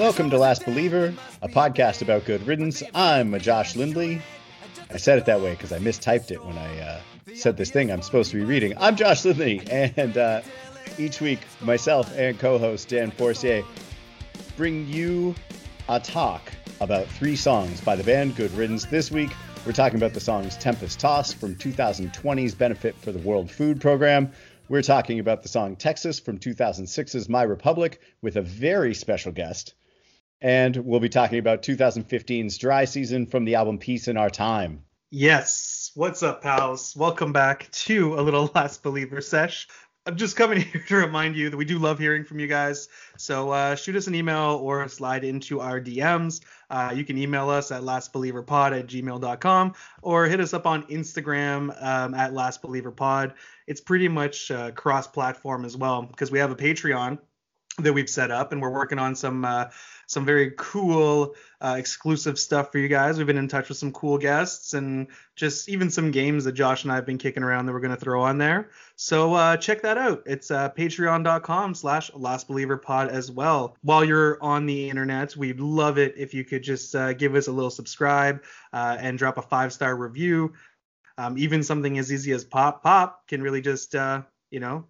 Welcome to Last Believer, a podcast about good riddance. I'm Josh Lindley. I said it that way because I mistyped it when I uh, said this thing I'm supposed to be reading. I'm Josh Lindley, and uh, each week, myself and co host Dan Forcier bring you a talk about three songs by the band Good Riddance. This week, we're talking about the songs Tempest Toss from 2020's Benefit for the World Food Program. We're talking about the song Texas from 2006's My Republic with a very special guest. And we'll be talking about 2015's Dry Season from the album Peace in Our Time. Yes. What's up, pals? Welcome back to a little Last Believer sesh. I'm just coming here to remind you that we do love hearing from you guys. So uh, shoot us an email or slide into our DMs. Uh, you can email us at lastbelieverpod at gmail.com or hit us up on Instagram um, at lastbelieverpod. It's pretty much uh, cross platform as well because we have a Patreon that we've set up and we're working on some uh, some very cool uh, exclusive stuff for you guys. We've been in touch with some cool guests and just even some games that Josh and I have been kicking around that we're going to throw on there. So uh, check that out. It's uh, patreon.com slash lastbelieverpod as well. While you're on the internet, we'd love it if you could just uh, give us a little subscribe uh, and drop a five-star review. Um, even something as easy as pop pop can really just, uh, you know,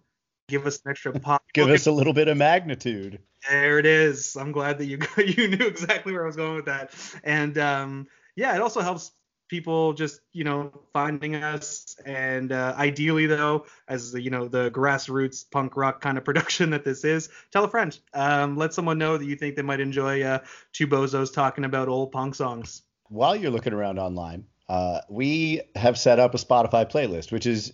give us an extra pop. give us a little bit of magnitude. There it is. I'm glad that you you knew exactly where I was going with that. And um, yeah, it also helps people just you know finding us and uh, ideally though as you know the grassroots punk rock kind of production that this is tell a friend um, let someone know that you think they might enjoy uh, two bozos talking about old punk songs while you're looking around online uh, we have set up a spotify playlist which is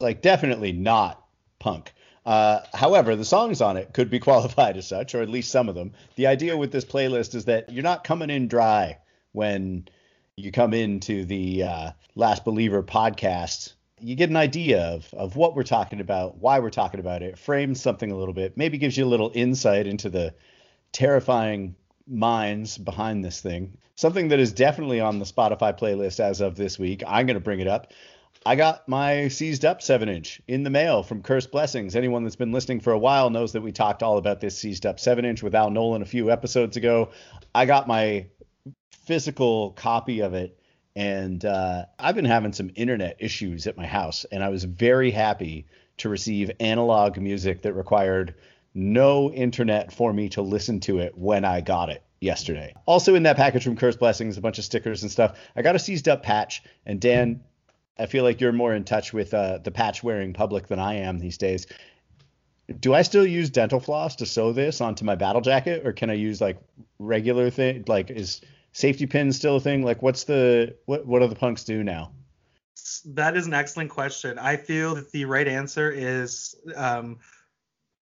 like definitely not punk uh, however, the songs on it could be qualified as such, or at least some of them. The idea with this playlist is that you're not coming in dry when you come into the uh, Last Believer podcast. You get an idea of, of what we're talking about, why we're talking about it, frames something a little bit, maybe gives you a little insight into the terrifying minds behind this thing. Something that is definitely on the Spotify playlist as of this week. I'm going to bring it up. I got my seized up seven inch in the mail from Curse Blessings. Anyone that's been listening for a while knows that we talked all about this seized up seven inch with Al Nolan a few episodes ago. I got my physical copy of it, and uh, I've been having some internet issues at my house, and I was very happy to receive analog music that required no internet for me to listen to it when I got it yesterday. Also in that package from Curse Blessings, a bunch of stickers and stuff. I got a seized up patch, and Dan I feel like you're more in touch with uh, the patch wearing public than I am these days. Do I still use dental floss to sew this onto my battle jacket, or can I use like regular thing? Like, is safety pins still a thing? Like, what's the what? What do the punks do now? That is an excellent question. I feel that the right answer is um,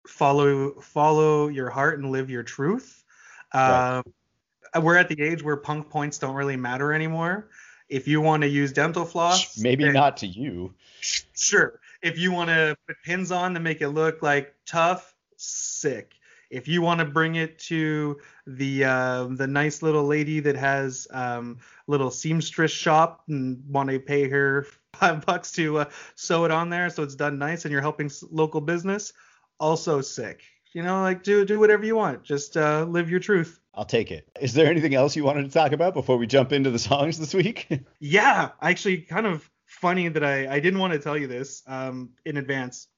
follow follow your heart and live your truth. Right. Um, we're at the age where punk points don't really matter anymore. If you want to use dental floss, maybe then, not to you. Sure. If you want to put pins on to make it look like tough, sick. If you want to bring it to the uh, the nice little lady that has um, little seamstress shop and want to pay her five bucks to uh, sew it on there so it's done nice and you're helping local business, also sick. You know, like do do whatever you want. Just uh, live your truth. I'll take it. Is there anything else you wanted to talk about before we jump into the songs this week? yeah, actually, kind of funny that I, I didn't want to tell you this um, in advance.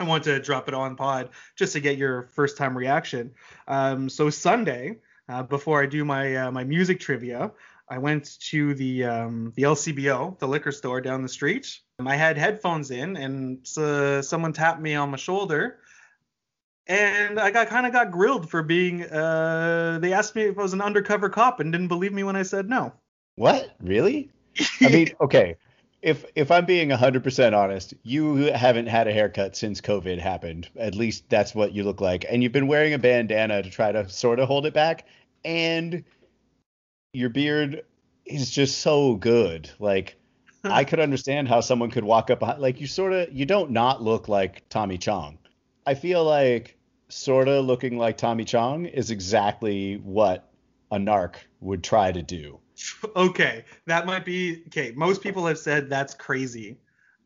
I want to drop it on pod just to get your first time reaction. Um, so Sunday, uh, before I do my uh, my music trivia, I went to the um, the LCBO, the liquor store down the street. I had headphones in, and uh, someone tapped me on my shoulder and I got kind of got grilled for being. Uh, they asked me if I was an undercover cop and didn't believe me when I said no. What? Really? I mean, okay. If if I'm being 100% honest, you haven't had a haircut since COVID happened. At least that's what you look like, and you've been wearing a bandana to try to sort of hold it back, and your beard is just so good. Like I could understand how someone could walk up behind. Like you sort of you don't not look like Tommy Chong I feel like sort of looking like Tommy Chong is exactly what a narc would try to do. Okay, that might be okay. Most people have said that's crazy.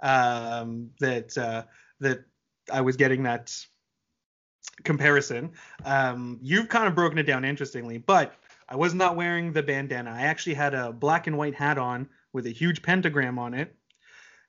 Um, that uh, that I was getting that comparison. Um, you've kind of broken it down interestingly, but I was not wearing the bandana. I actually had a black and white hat on with a huge pentagram on it,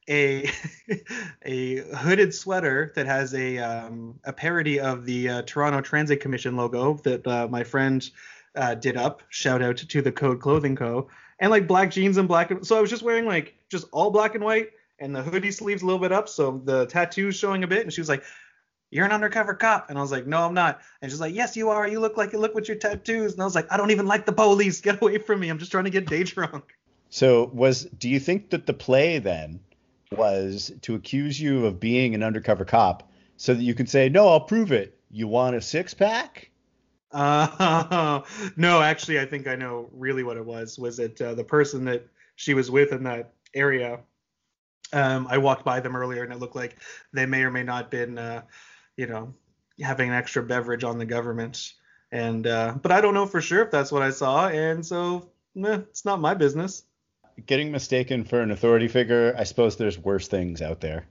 a a hooded sweater that has a um, a parody of the uh, Toronto Transit Commission logo that uh, my friend uh, did up. Shout out to the Code Clothing Co. And like black jeans and black. So I was just wearing like just all black and white, and the hoodie sleeves a little bit up, so the tattoos showing a bit. And she was like, "You're an undercover cop," and I was like, "No, I'm not." And she's like, "Yes, you are. You look like you look with your tattoos." And I was like, "I don't even like the police. Get away from me. I'm just trying to get day drunk." So was do you think that the play then was to accuse you of being an undercover cop so that you can say, "No, I'll prove it. You want a six pack?" Uh, no, actually, I think I know really what it was. Was it uh, the person that she was with in that area? Um, I walked by them earlier, and it looked like they may or may not been, uh, you know, having an extra beverage on the government. And uh, but I don't know for sure if that's what I saw, and so eh, it's not my business. Getting mistaken for an authority figure, I suppose there's worse things out there.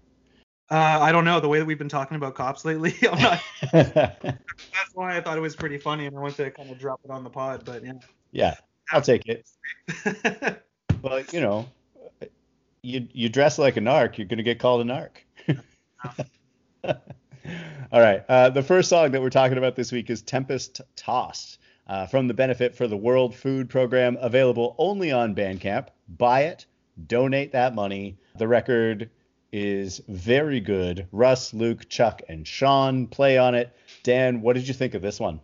Uh, I don't know. The way that we've been talking about cops lately, not. that's why I thought it was pretty funny, and I wanted to kind of drop it on the pod. But yeah. Yeah, I'll take it. well, you know, you you dress like a narc, you're gonna get called a narc. All right. Uh, the first song that we're talking about this week is Tempest Tossed uh, from the Benefit for the World Food Program, available only on Bandcamp. Buy it, donate that money. The record is very good. Russ, Luke, Chuck, and Sean play on it. Dan, what did you think of this one?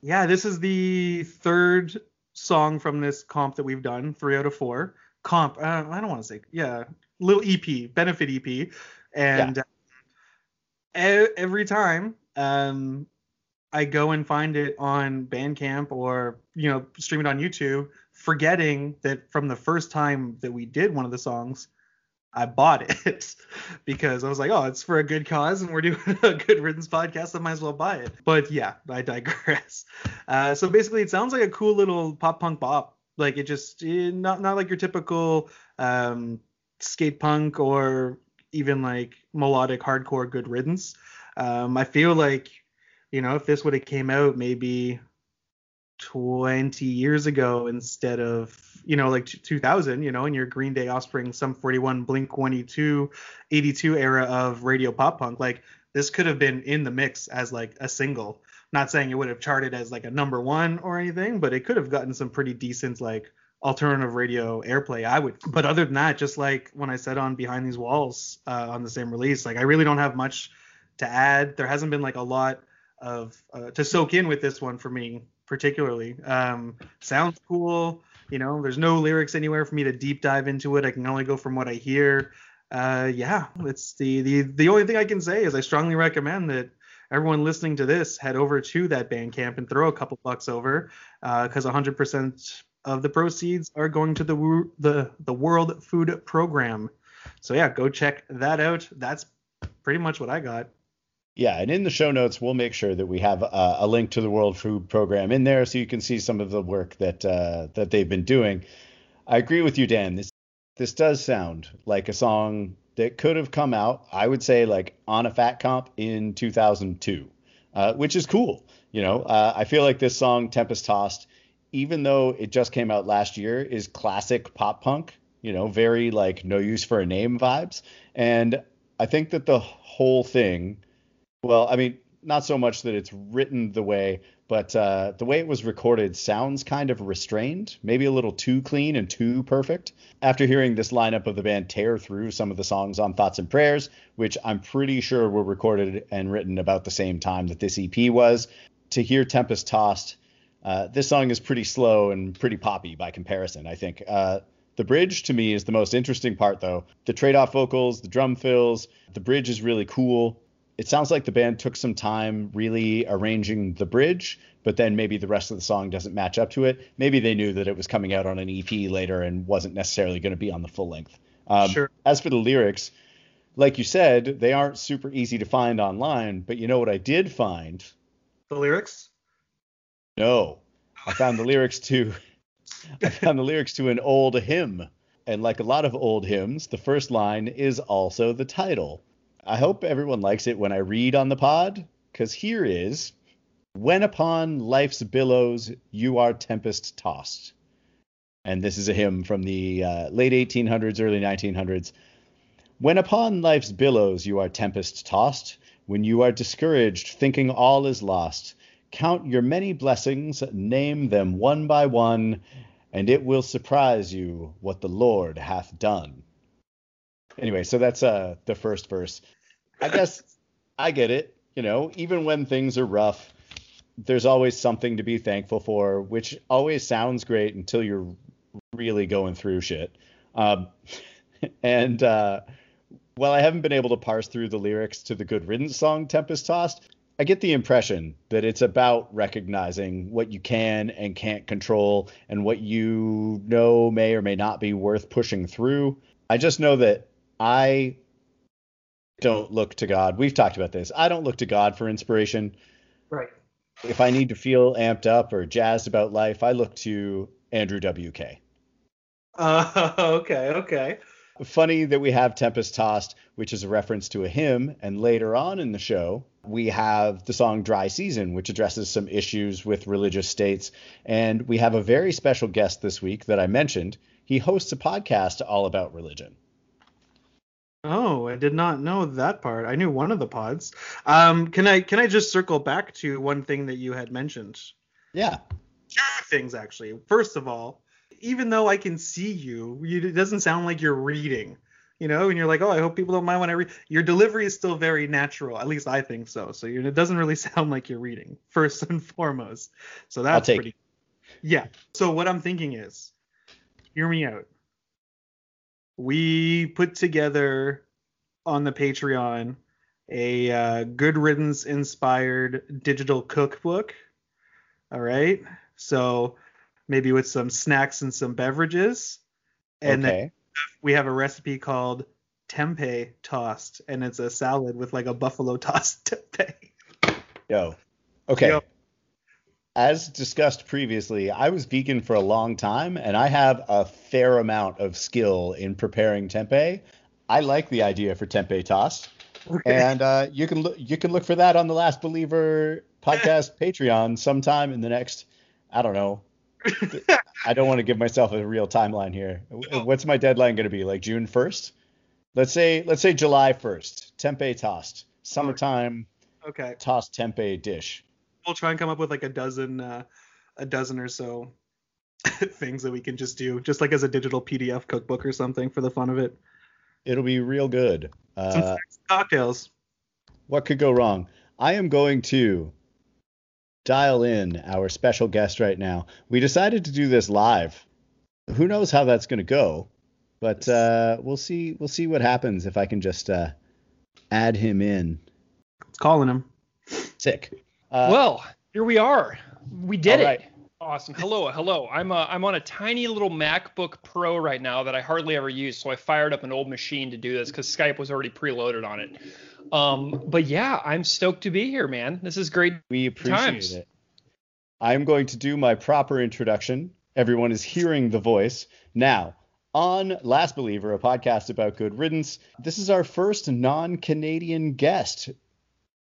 Yeah, this is the third song from this comp that we've done, three out of four. Comp, uh, I don't want to say, yeah, little EP, benefit EP, and yeah. uh, every time um, I go and find it on Bandcamp or you know stream it on YouTube, forgetting that from the first time that we did one of the songs, I bought it because I was like, oh, it's for a good cause and we're doing a good riddance podcast. I might as well buy it. But yeah, I digress. Uh, so basically, it sounds like a cool little pop punk bop. Like it just not not like your typical um, skate punk or even like melodic hardcore good riddance. Um, I feel like you know if this would have came out maybe 20 years ago instead of you know like 2000 you know in your green day offspring Sum 41 blink 182 82 era of radio pop punk like this could have been in the mix as like a single. Not saying it would have charted as like a number one or anything but it could have gotten some pretty decent like alternative radio airplay i would. But other than that just like when i said on behind these walls uh, on the same release like i really don't have much to add. There hasn't been like a lot of uh, to soak in with this one for me particularly. Um, sounds cool. You know, there's no lyrics anywhere for me to deep dive into it. I can only go from what I hear. Uh, yeah, it's the the the only thing I can say is I strongly recommend that everyone listening to this head over to that Bandcamp and throw a couple bucks over because uh, 100% of the proceeds are going to the the the World Food Program. So yeah, go check that out. That's pretty much what I got. Yeah, and in the show notes, we'll make sure that we have uh, a link to the World Food Program in there, so you can see some of the work that uh, that they've been doing. I agree with you, Dan. This this does sound like a song that could have come out, I would say, like on a Fat Comp in 2002, uh, which is cool. You know, uh, I feel like this song Tempest Tossed, even though it just came out last year, is classic pop punk. You know, very like no use for a name vibes, and I think that the whole thing well, I mean, not so much that it's written the way, but uh, the way it was recorded sounds kind of restrained, maybe a little too clean and too perfect. After hearing this lineup of the band tear through some of the songs on Thoughts and Prayers, which I'm pretty sure were recorded and written about the same time that this EP was, to hear Tempest Tossed, uh, this song is pretty slow and pretty poppy by comparison, I think. Uh, the bridge to me is the most interesting part, though. The trade off vocals, the drum fills, the bridge is really cool it sounds like the band took some time really arranging the bridge, but then maybe the rest of the song doesn't match up to it. Maybe they knew that it was coming out on an EP later and wasn't necessarily going to be on the full length. Um, sure. As for the lyrics, like you said, they aren't super easy to find online, but you know what I did find? The lyrics? No. I found the lyrics to I found the lyrics to an old hymn. And like a lot of old hymns, the first line is also the title. I hope everyone likes it when I read on the pod, because here is When upon life's billows you are tempest tossed. And this is a hymn from the uh, late 1800s, early 1900s. When upon life's billows you are tempest tossed, when you are discouraged, thinking all is lost, count your many blessings, name them one by one, and it will surprise you what the Lord hath done. Anyway, so that's uh the first verse. I guess I get it. You know, even when things are rough, there's always something to be thankful for, which always sounds great until you're really going through shit. Um, and uh, while I haven't been able to parse through the lyrics to the Good Riddance song Tempest Tossed, I get the impression that it's about recognizing what you can and can't control and what you know may or may not be worth pushing through. I just know that I don't look to God. We've talked about this. I don't look to God for inspiration. Right. If I need to feel amped up or jazzed about life, I look to Andrew WK. Uh, okay, okay. Funny that we have Tempest Tossed, which is a reference to a hymn, and later on in the show, we have the song Dry Season, which addresses some issues with religious states. And we have a very special guest this week that I mentioned. He hosts a podcast all about religion. Oh, I did not know that part. I knew one of the pods. Um, can I can I just circle back to one thing that you had mentioned? Yeah. Two things actually. First of all, even though I can see you, you it doesn't sound like you're reading. You know, and you're like, oh, I hope people don't mind when I read. Your delivery is still very natural. At least I think so. So you it doesn't really sound like you're reading, first and foremost. So that's pretty. Yeah. So what I'm thinking is, hear me out. We put together on the Patreon a uh, Good Riddance inspired digital cookbook. All right. So maybe with some snacks and some beverages. And then we have a recipe called tempeh tossed, and it's a salad with like a buffalo tossed tempeh. Yo. Okay. Yo. As discussed previously, I was vegan for a long time and I have a fair amount of skill in preparing tempeh. I like the idea for tempeh tossed. And uh, you can look you can look for that on the Last Believer podcast Patreon sometime in the next I don't know. I don't want to give myself a real timeline here. What's my deadline going to be? Like June 1st? Let's say let's say July 1st. Tempeh tossed. Summertime Okay. tossed tempeh dish. We'll try and come up with like a dozen, uh, a dozen or so things that we can just do, just like as a digital PDF cookbook or something for the fun of it. It'll be real good. Uh, cocktails. what could go wrong? I am going to dial in our special guest right now. We decided to do this live. Who knows how that's going to go, but uh, we'll see. We'll see what happens if I can just uh, add him in. It's calling him. Sick. Uh, well, here we are. We did all it. right. Awesome. Hello, hello. I'm uh, I'm on a tiny little MacBook Pro right now that I hardly ever use, so I fired up an old machine to do this because Skype was already preloaded on it. Um, but yeah, I'm stoked to be here, man. This is great. we appreciate times. it. I'm going to do my proper introduction. Everyone is hearing the voice now. On Last Believer, a podcast about good riddance, this is our first non-Canadian guest.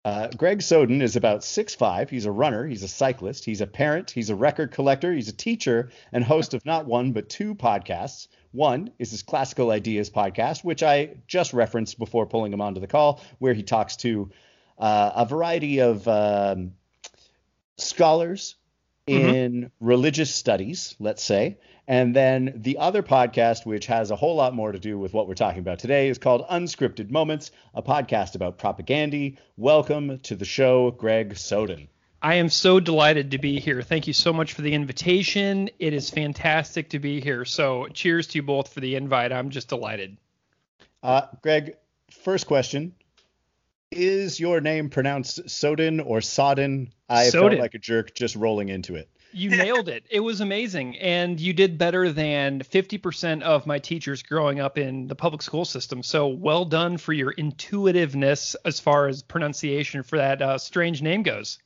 Uh, Greg Soden is about 6'5. He's a runner, he's a cyclist, he's a parent, he's a record collector, he's a teacher, and host of not one but two podcasts. One is his Classical Ideas podcast, which I just referenced before pulling him onto the call, where he talks to uh, a variety of um, scholars in religious studies, let's say. And then the other podcast, which has a whole lot more to do with what we're talking about today, is called Unscripted Moments, a podcast about propaganda. Welcome to the show, Greg Soden. I am so delighted to be here. Thank you so much for the invitation. It is fantastic to be here. So cheers to you both for the invite. I'm just delighted. Uh, Greg, first question. Is your name pronounced Soden or Sodden? I felt like a jerk just rolling into it. You nailed it. It was amazing. And you did better than 50% of my teachers growing up in the public school system. So well done for your intuitiveness as far as pronunciation for that uh, strange name goes.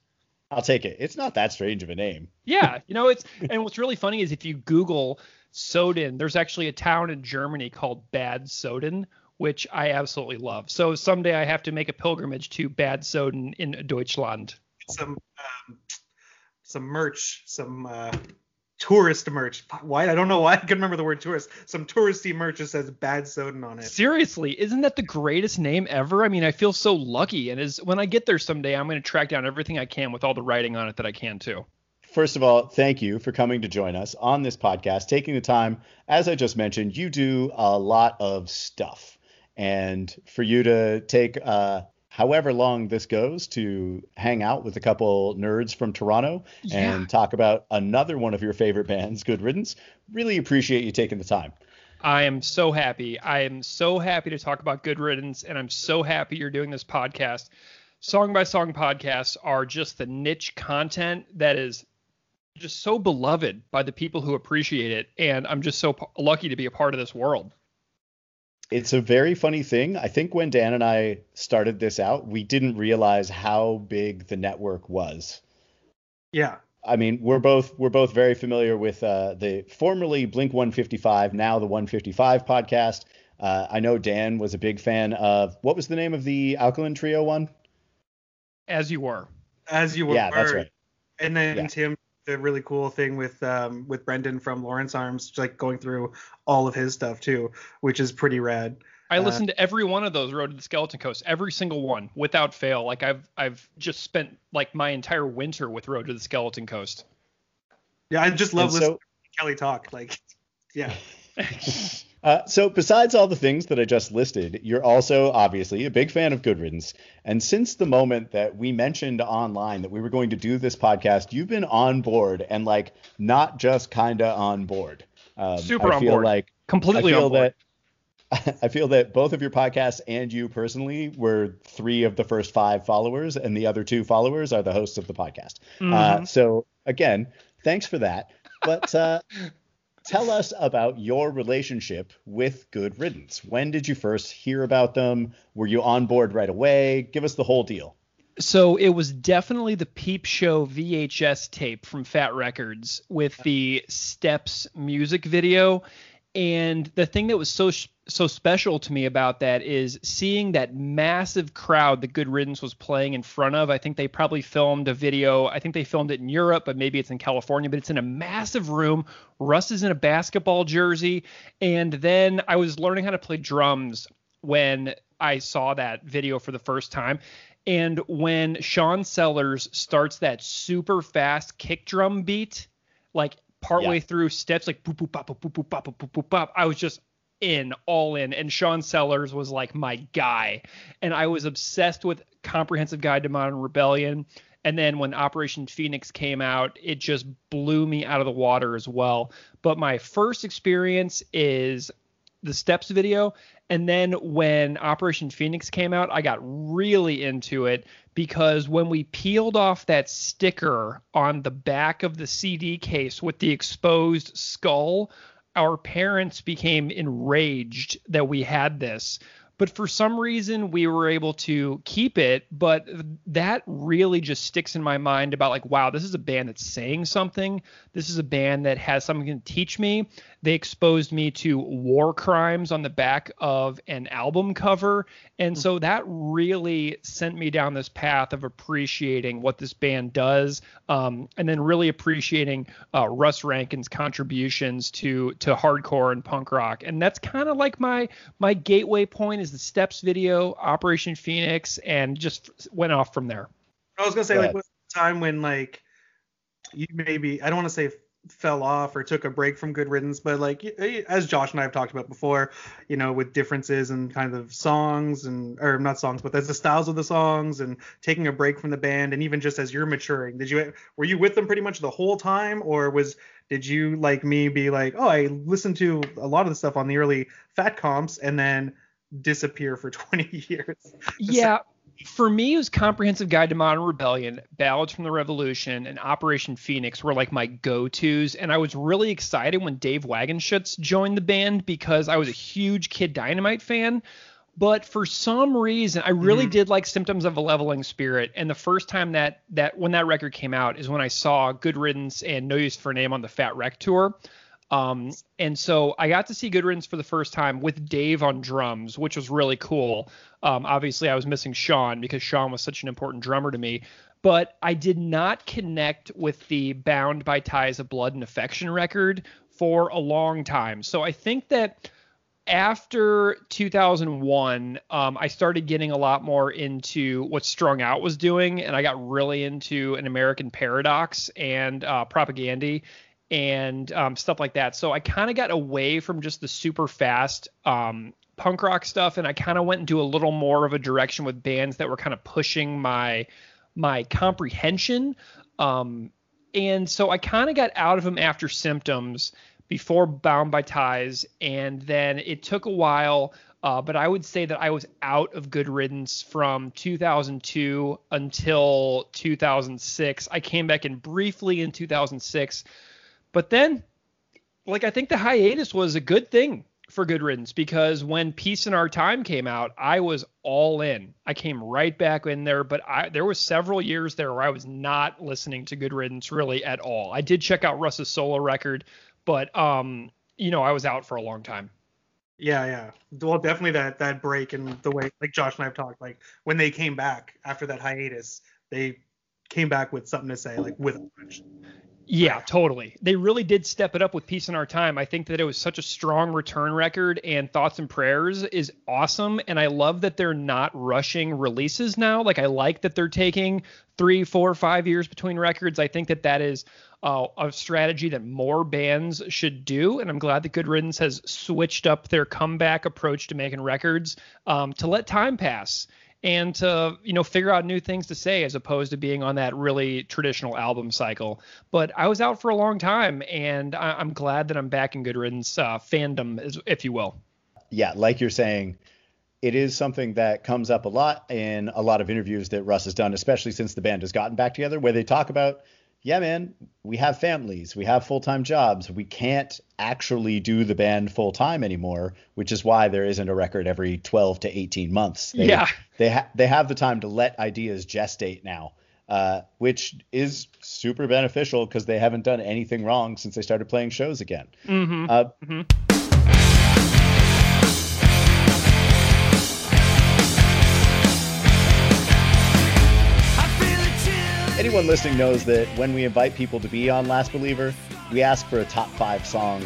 I'll take it. It's not that strange of a name. Yeah, you know it's and what's really funny is if you Google Soden, there's actually a town in Germany called Bad Soden, which I absolutely love. So someday I have to make a pilgrimage to Bad Soden in Deutschland. Some um, some merch, some uh, tourist merch. Why? I don't know why I can remember the word tourist. Some touristy merch that says Bad Soden on it. Seriously, isn't that the greatest name ever? I mean, I feel so lucky. And as when I get there someday, I'm going to track down everything I can with all the writing on it that I can too. First of all, thank you for coming to join us on this podcast, taking the time. As I just mentioned, you do a lot of stuff. And for you to take uh, however long this goes to hang out with a couple nerds from Toronto Yeah. and talk about another one of your favorite bands, Good Riddance, really appreciate you taking the time. I am so happy. I am so happy to talk about Good Riddance, and I'm so happy you're doing this podcast. Song by song podcasts are just the niche content that is just so beloved by the people who appreciate it, and I'm just so lucky to be a part of this world. It's a very funny thing. I think when Dan and I started this out, we didn't realize how big the network was. Yeah. I mean, we're both we're both very familiar with uh, the formerly Blink 155, now the 155 podcast. Uh, I know Dan was a big fan of what was the name of the Alkaline Trio one? As you were. As you were. Yeah, that's right. And then Yeah. Tim, the really cool thing with um with Brendan from Lawrence Arms, just, like going through all of his stuff too, which is pretty rad. I Uh, listened to every one of those Road to the Skeleton Coast, every single one, without fail. Like I've I've just spent like my entire winter with Road to the Skeleton Coast. Yeah, I just love And so- listening to Kelly talk. Like, yeah. Uh, so, besides all the things that I just listed, you're also obviously a big fan of Good Riddance. And since the moment that we mentioned online that we were going to do this podcast, you've been on board and like not just kinda on board. Um, Super I on feel board. like Completely I feel on board. that I feel that both of your podcasts and you personally were three of the first five followers, and the other two followers are the hosts of the podcast. Uh, Mhm. so again, thanks for that. But uh, tell us about your relationship with Good Riddance. When did you first hear about them? Were you on board right away? Give us the whole deal. So it was definitely the Peep Show VHS tape from Fat Records with the Steps music video. And the thing that was so so special to me about that is seeing that massive crowd that Good Riddance was playing in front of. I think they probably filmed a video. I think they filmed it in Europe, but maybe it's in California. But it's in a massive room. Russ is in a basketball jersey, and then I was learning how to play drums when I saw that video for the first time. And when Sean Sellers starts that super fast kick drum beat, like partway Yeah. through steps, like boop boop bop boop boop boop bop boop boop boop bop, I was just in, all in. And Sean Sellers was like my guy. And I was obsessed with Comprehensive Guide to Modern Rebellion. And then when Operation Phoenix came out, it just blew me out of the water as well. But my first experience is the steps video and then when operation phoenix came out i got really into it because when we peeled off that sticker on the back of the cd case with the exposed skull our parents became enraged that we had this but for some reason we were able to keep it but that really just sticks in my mind about like wow this is a band that's saying something. This is a band that has something to teach me. They exposed me to war crimes on the back of an album cover. And so that really sent me down this path of appreciating what this band does um, and then really appreciating uh, russ rankin's contributions to to hardcore and punk rock. And that's kind of like my my gateway point is the steps video operation phoenix and just went off from there. I was gonna say Go like was the time when like you maybe I don't want to say fell off or took a break from Good Riddance, but like as Josh and I have talked about before, you know, with differences and kind of songs and or not songs, but that's the styles of the songs and taking a break from the band and even just as you're maturing, did you were you with them pretty much the whole time? Or was did you like me be like, oh, I listened to a lot of the stuff on the early Fat comps and then disappear for 20 years? Yeah, for me, it was Comprehensive Guide to Modern Rebellion, Ballads from the Revolution, and Operation Phoenix were like my go-tos, and I was really excited when Dave Wagenschutz joined the band because I was a huge Kid Dynamite fan. But for some reason, I really Mhm. did like Symptoms of a Leveling Spirit, and the first time that that when that record came out is when I saw Good Riddance and No Use for a Name on the Fat Wreck tour. Um, and so I got to see Good for the first time with Dave on drums, which was really cool. Um, obviously, I was missing Sean because Sean was such an important drummer to me. But I did not connect with the Bound by Ties of Blood and Affection record for a long time. So I think that after 2001, um, I started getting a lot more into what Strung Out was doing, and I got really into an American Paradox and uh, and um, stuff like that. So I kind of got away from just the super fast um, punk rock stuff, and I kind of went into a little more of a direction with bands that were kind of pushing my my comprehension. Um, and so I kind of got out of them after Symptoms before Bound by Ties, and then it took a while. Uh, but I would say that I was out of Good Riddance from 2002 until 2006. I came back in briefly in 2006, but then, like, I think the hiatus was a good thing for Good Riddance because when Peace in Our Time came out, I was all in. I came right back in there, but I there was several years there where I was not listening to Good Riddance really at all. I did check out Russ's solo record, but um, you know, I was out for a long time. Yeah, yeah. Well, definitely that that break and the way like Josh and I've talked like when they came back after that hiatus, they came back with something to say like with yeah, totally. They really did step it up with Peace in Our Time. I think that it was such a strong return record, and Thoughts and Prayers is awesome. And I love that they're not rushing releases now. Like, I like that they're taking three, four, five years between records. I think that that is uh, a strategy that more bands should do. And I'm glad that Good Riddance has switched up their comeback approach to making records um, to let time pass and to you know figure out new things to say as opposed to being on that really traditional album cycle. But I was out for a long time, and I- am glad that I'm back in Good Riddance uh, fandom, if you will. Yeah, like you're saying, it is something that comes up a lot in a lot of interviews that Russ has done, especially since the band has gotten back together, where they talk about yeah, man, we have families, we have full time jobs. We can't actually do the band full time anymore, which is why there isn't a record every 12 to 18 months. They, yeah. They, ha- they have the time to let ideas gestate now, uh, which is super beneficial because they haven't done anything wrong since they started playing shows again. Mm-hmm. Uh, mm-hmm. Anyone listening knows that when we invite people to be on Last Believer, we ask for a top five song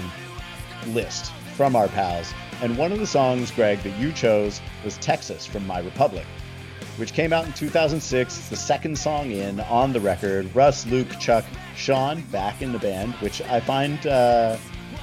list from our pals. And one of the songs, Greg, that you chose was Texas from My Republic, which came out in 2006. It's the second song in on the record. Russ, Luke, Chuck, Sean back in the band, which I find, uh,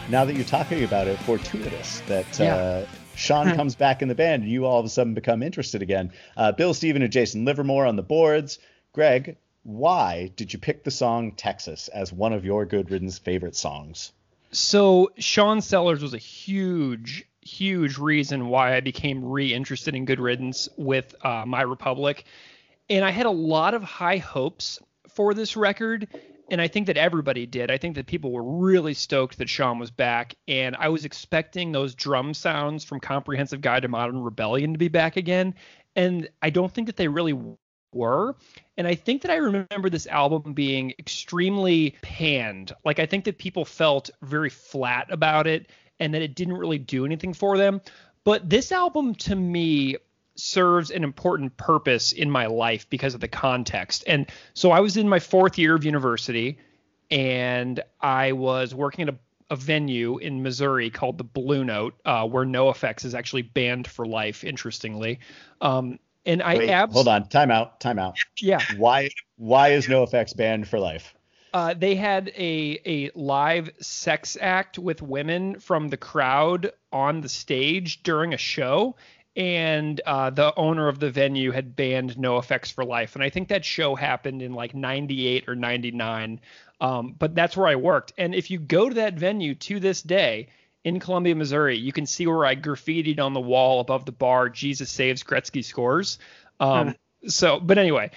now that you're talking about it, fortuitous that. Yeah. Uh, Sean comes back in the band, and you all of a sudden become interested again. Uh, Bill Steven and Jason Livermore on the boards. Greg, why did you pick the song Texas as one of your Good Riddance favorite songs? So Sean Sellers was a huge, huge reason why I became re-interested in Good Riddance with uh, My Republic, and I had a lot of high hopes for this record, and I think that everybody did. I think that people were really stoked that Sean was back, and I was expecting those drum sounds from Comprehensive Guide to Modern Rebellion to be back again, and I don't think that they really were. And I think that I remember this album being extremely panned. Like, I think that people felt very flat about it and that it didn't really do anything for them. But this album, to me, serves an important purpose in my life because of the context. And so I was in my fourth year of university and I was working at a, a venue in Missouri called the Blue Note, uh, where NOFX is actually banned for life, interestingly. Um, and I Wait, abs- hold on, time out, time out. Yeah. Why why is NOFX banned for life? Uh, they had a a live sex act with women from the crowd on the stage during a show, and uh, the owner of the venue had banned NOFX for life. And I think that show happened in like 98 or 99. Um, but that's where I worked. And if you go to that venue to this day, in Columbia, Missouri, you can see where I graffitied on the wall above the bar, Jesus saves, Gretzky scores. Um, so, but anyway,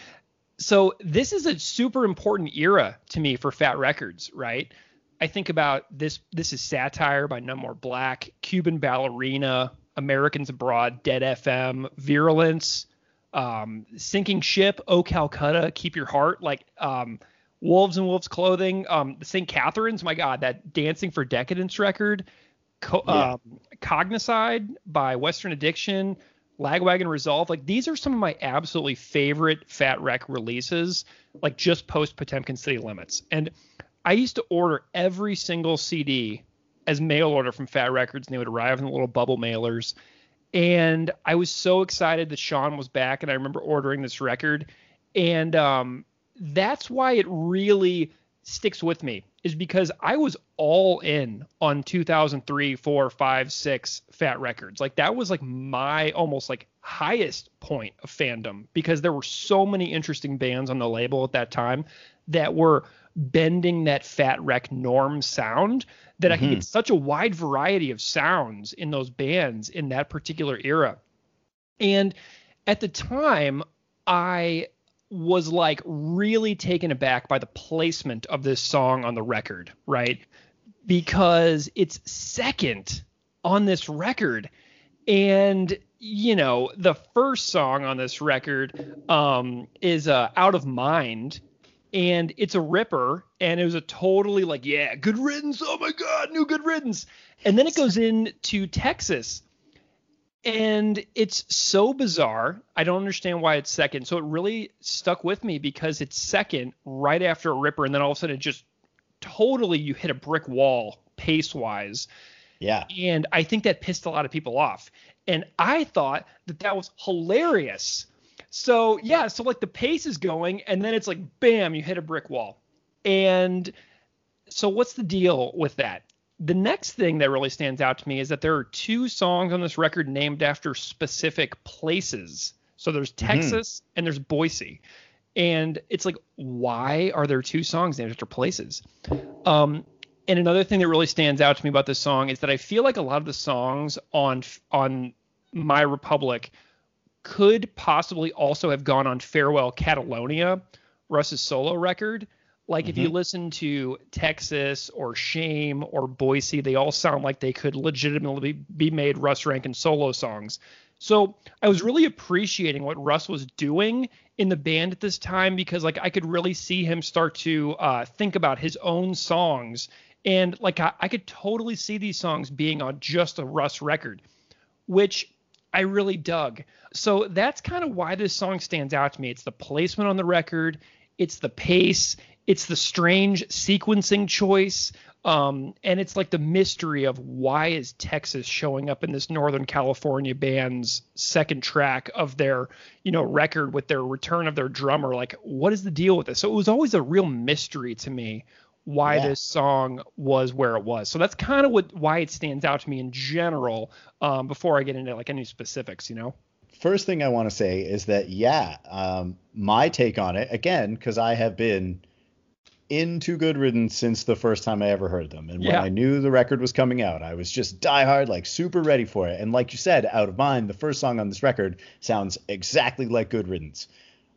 so this is a super important era to me for Fat Records, right? I think about this. This is satire by None More Black, Cuban Ballerina, Americans Abroad, Dead FM, Virulence, um, Sinking Ship, Oh Calcutta, Keep Your Heart. Like, um, Wolves and Wolves Clothing, um, the St. Catherine's, my God, that Dancing for Decadence record, Co- Yeah. um, Cognicide by Western Addiction, Lagwagon Resolve, like these are some of my absolutely favorite Fat Wreck releases, like just post Potemkin City Limits. And I used to order every single CD as mail order from Fat Records, and they would arrive in the little bubble mailers. And I was so excited that Sean was back, and I remember ordering this record. And um, that's why it really sticks with me, is because I was all in on 2003, 4, 5, 6 Fat Records. Like that was like my almost like highest point of fandom because there were so many interesting bands on the label at that time that were bending that fat wreck norm sound that I could get mm-hmm. such a wide variety of sounds in those bands in that particular era. And at the time, I was like really taken aback by the placement of this song on the record, right? Because it's second on this record. And you know, the first song on this record um, is uh, "Out of Mind," and it's a ripper, and it was a totally like, yeah, good riddance. Oh my god, new good riddance. And then it goes into Texas, and it's so bizarre. I don't understand why it's second. So it really stuck with me because it's second right after a ripper, and then all of a sudden it just totally you hit a brick wall pace wise. Yeah. And I think that pissed a lot of people off. And I thought that that was hilarious. So, yeah, so like the pace is going, and then it's like, bam, you hit a brick wall. And so, what's the deal with that? The next thing that really stands out to me is that there are two songs on this record named after specific places. So, there's Texas and there's Boise. And it's like, why are there two songs named after places? Um, and another thing that really stands out to me about this song is that I feel like a lot of the songs on on My Republic could possibly also have gone on Farewell Catalonia, Russ's solo record. Like if you listen to Texas or Shame or Boise, they all sound like they could legitimately be made Russ Rankin solo songs. So I was really appreciating what Russ was doing in the band at this time because like I could really see him start to uh, think about his own songs and like I, I could totally see these songs being on just a Russ record, which I really dug. So that's kind of why this song stands out to me. It's the placement on the record, it's the pace, it's the strange sequencing choice, um, and it's like the mystery of why is Texas showing up in this Northern California band's second track of their, you know, record with their return of their drummer. Like, what is the deal with this? So it was always a real mystery to me why Yeah. this song was where it was. So that's kind of what why it stands out to me in general. Um, before I get into like any specifics, you know. First thing I want to say is that, yeah, um, my take on it, again, because I have been into Good Riddance since the first time I ever heard them. And when Yeah. I knew the record was coming out, I was just diehard, like super ready for it. And like you said, Out of Mind, the first song on this record sounds exactly like Good Riddance.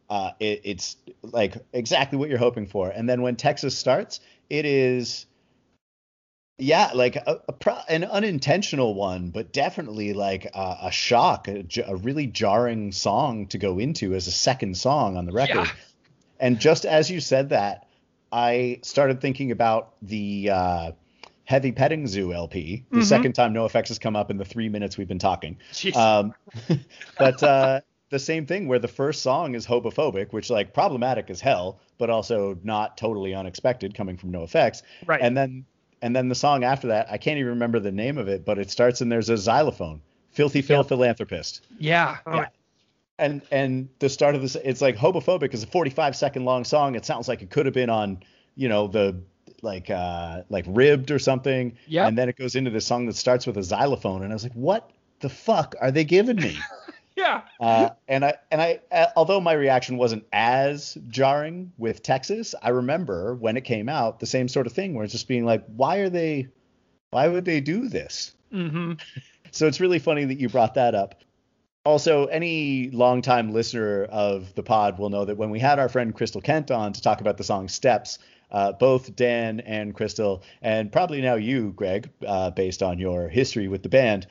Uh, it, it's like exactly what you're hoping for. And then when Texas starts, it is yeah, like a, a pro- an unintentional one, but definitely like a, a shock, a, a really jarring song to go into as a second song on the record. Yeah. And just as you said that, I started thinking about the uh, Heavy Petting Zoo LP, the Mhm. second time NOFX has come up in the three minutes we've been talking. Um, but uh, the same thing where the first song is homophobic, which like problematic as hell, but also not totally unexpected coming from NOFX. right. And then and then the song after that, I can't even remember the name of it, but it starts and there's a xylophone, Philthy Phil Yep. Philanthropist. yeah. Oh, Yeah. And and the start of this, it's like homophobic is a 45 second long song. It sounds like it could have been on, you know, the like uh like ribbed or something. Yep. And then it goes into this song that starts with a xylophone, and I was like, what the fuck are they giving me? Yeah. Uh, and I and I, uh, although my reaction wasn't as jarring with Texas, I remember when it came out the same sort of thing, where it's just being like, why are they, why would they do this? Mm-hmm. So it's really funny that you brought that up. Also, any longtime listener of the pod will know that when we had our friend Crystal Kent on to talk about the song Steps, uh, both Dan and Crystal, and probably now you, Greg, uh, based on your history with the band,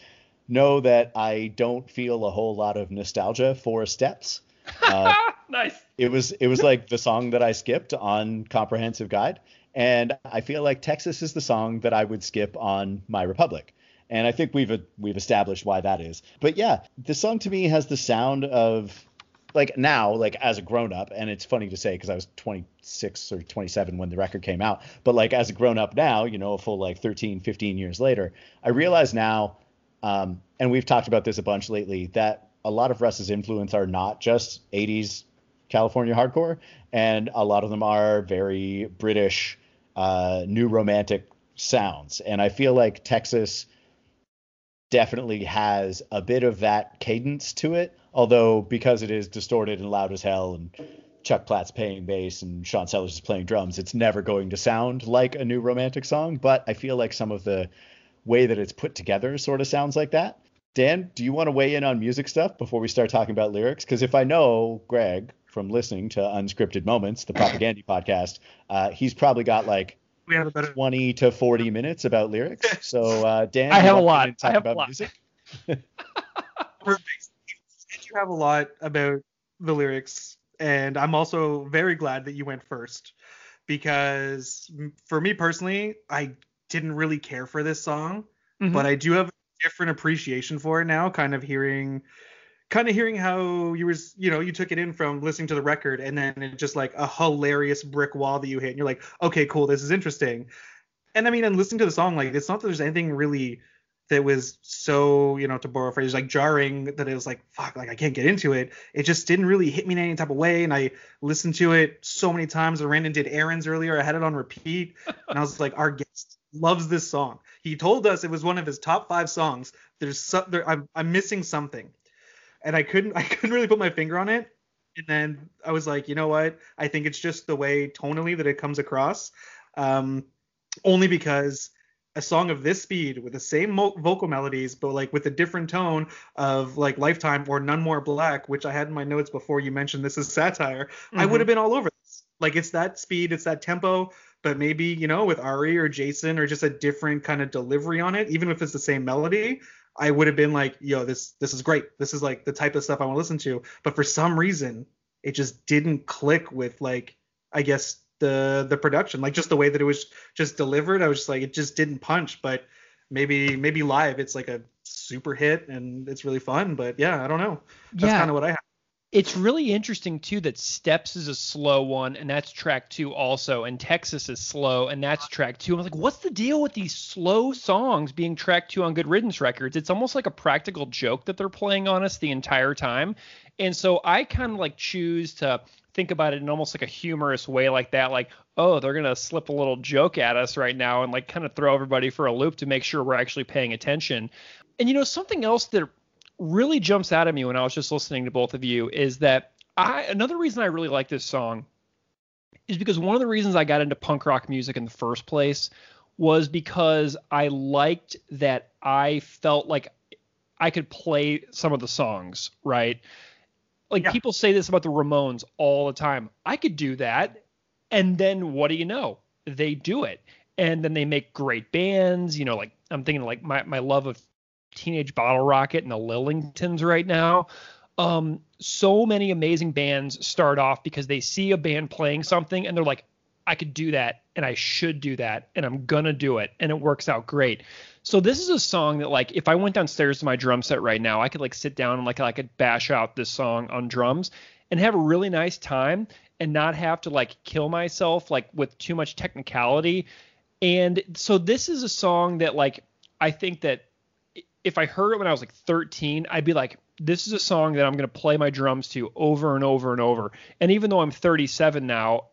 know that I don't feel a whole lot of nostalgia for Steps. Uh, nice. It was it was like the song that I skipped on Comprehensive Guide, and I feel like Texas is the song that I would skip on My Republic. And I think we've we've established why that is. But yeah, the song to me has the sound of like now, like as a grown up, and it's funny to say because I was 26 or 27 when the record came out, but like as a grown up now, you know, a full like 13, 15 years later, I realize now, um, and we've talked about this a bunch lately, that a lot of Russ's influence are not just 80s California hardcore, and a lot of them are very British, uh, new romantic sounds. And I feel like Texas definitely has a bit of that cadence to it, although because it is distorted and loud as hell and Chuck Platt's playing bass and Sean Sellers is playing drums, it's never going to sound like a new romantic song. But I feel like some of the way that it's put together sort of sounds like that. Dan, do you want to weigh in on music stuff before we start talking about lyrics? Because if I know Greg from listening to Unscripted Moments, the Propagandhi podcast, uh, he's probably got like We have a better. 20 to 40 minutes about lyrics. So, uh, Dan, I have a want to lot. Talk I have a about lot. music? Perfect. You have a lot about the lyrics, and I'm also very glad that you went first because for me personally, I didn't really care for this song, Mhm. but I do have a different appreciation for it now. Kind of hearing, kind of hearing how you were, s- you know, you took it in from listening to the record, and then it just like a hilarious brick wall that you hit, and you're like, okay, cool, this is interesting. And I mean, and listening to the song, like, it's not that there's anything really that was so, you know, to borrow a phrase, like jarring that it was like, fuck, like I can't get into it. It just didn't really hit me in any type of way. And I listened to it so many times. I ran and did errands earlier. I had it on repeat. And I was like, our guest loves this song. He told us it was one of his top five songs. There's so, there, I'm, I'm missing something. And I couldn't, I couldn't really put my finger on it. And then I was like, you know what? I think it's just the way tonally that it comes across. Um, only because a song of this speed with the same mo- vocal melodies but like with a different tone of like lifetime or none more black which i had in my notes before you mentioned this is satire i Mhm. would have been all over this like it's that speed it's that tempo but maybe you know with ari or jason or just a different kind of delivery on it even if it's the same melody i would have been like yo this this is great. This is like the type of stuff i want to listen to. But for some reason it just didn't click with like i guess the the production. Like just the way that it was just delivered i was just like it just didn't punch. But maybe maybe live it's like a super hit and it's really fun. But yeah i don't know. That's yeah, kind of what i have it's really interesting too that Steps is a slow one, and that's track two also, and Texas is slow, and that's track two. I'm like, what's the deal with these slow songs being track two on Good Riddance records? It's almost like a practical joke that they're playing on us the entire time, and so I kind of like choose to think about it in almost like a humorous way like that, like, oh, they're gonna slip a little joke at us right now, and like kind of throw everybody for a loop to make sure we're actually paying attention. And you know, something else that really jumps out at me when I was just listening to both of you is that I another reason I really like this song is because one of the reasons I got into punk rock music in the first place was because I liked that I felt like I could play some of the songs, right? Like Yeah. people say this about the Ramones all the time. I could do that. And then what do you know? They do it. And then they make great bands, you know, like I'm thinking like my, my love of Teenage Bottle Rocket and the Lillingtons right now. Um, so many amazing bands start off because they see a band playing something and they're like, I could do that and I should do that and I'm gonna do it and it works out great. So this is a song that like if I went downstairs to my drum set right now, I could like sit down and like I could bash out this song on drums and have a really nice time and not have to like kill myself like with too much technicality. And so this is a song that like I think that if I heard it when I was like 13, I'd be like, this is a song that I'm going to play my drums to over and over and over. And even though I'm 37 now,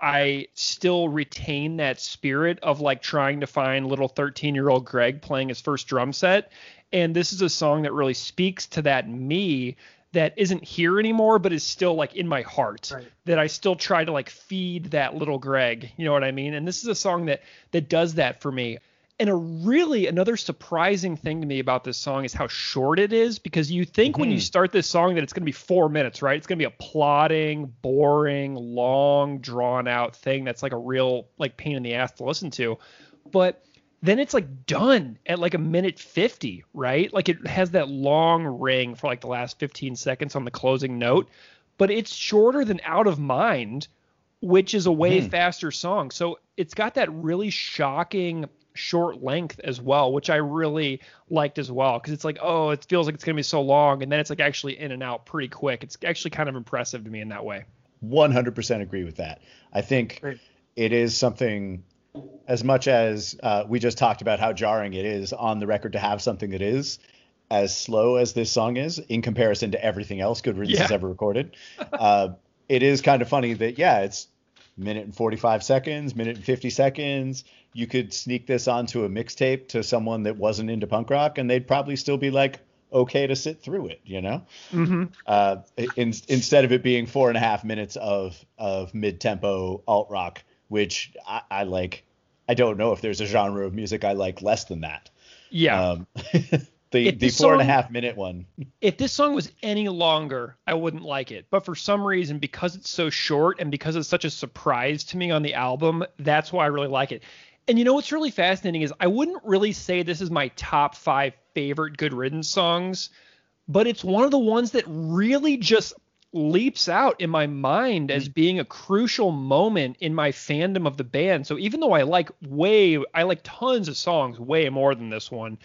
I still retain that spirit of like trying to find little 13 year old Greg playing his first drum set. And this is a song that really speaks to that me that isn't here anymore, but is still like in my heart. Right. That I still try to like feed that little Greg. You know what I mean? And this is a song that that does that for me. And a really another surprising thing to me about this song is how short it is because you think when you Mhm. start this song that it's going to be 4 minutes, right? It's going to be a plodding, boring, long drawn out thing that's like a real like pain in the ass to listen to. But then it's like done at like a minute 50, right? Like it has that long ring for like the last 15 seconds on the closing note. but it's shorter than Out of Mind, which is a way Hmm. faster song. So it's got that really shocking short length as well, which I really liked as well because it's like, oh, it feels like it's gonna be so long, and then it's like actually in and out pretty quick. It's actually kind of impressive to me in that way. 100% agree with that. I think Great. it is something, as much as uh, we just talked about how jarring it is on the record to have something that is as slow as this song is in comparison to everything else Good Riddance has ever recorded. uh, it is kind of funny that, yeah, it's minute and 45 seconds, minute and 50 seconds. You could sneak this onto a mixtape to someone that wasn't into punk rock, and they'd probably still be like, okay to sit through it, you know? Mm-hmm. uh, in, instead of it being four and a half minutes of of mid tempo alt rock, which I, I like. I don't know if there's a genre of music I like less than that. Yeah. Um, the the the four and a half minute one. if this song was any longer, I wouldn't like it. But for some reason, because it's so short and because it's such a surprise to me on the album, that's why I really like it. And you know what's really fascinating is I wouldn't really say this is my top five favorite Good Riddance songs, but it's one of the ones that really just leaps out in my mind as mm. being a crucial moment in my fandom of the band. So even though I like way, I like tons of songs way more than this one,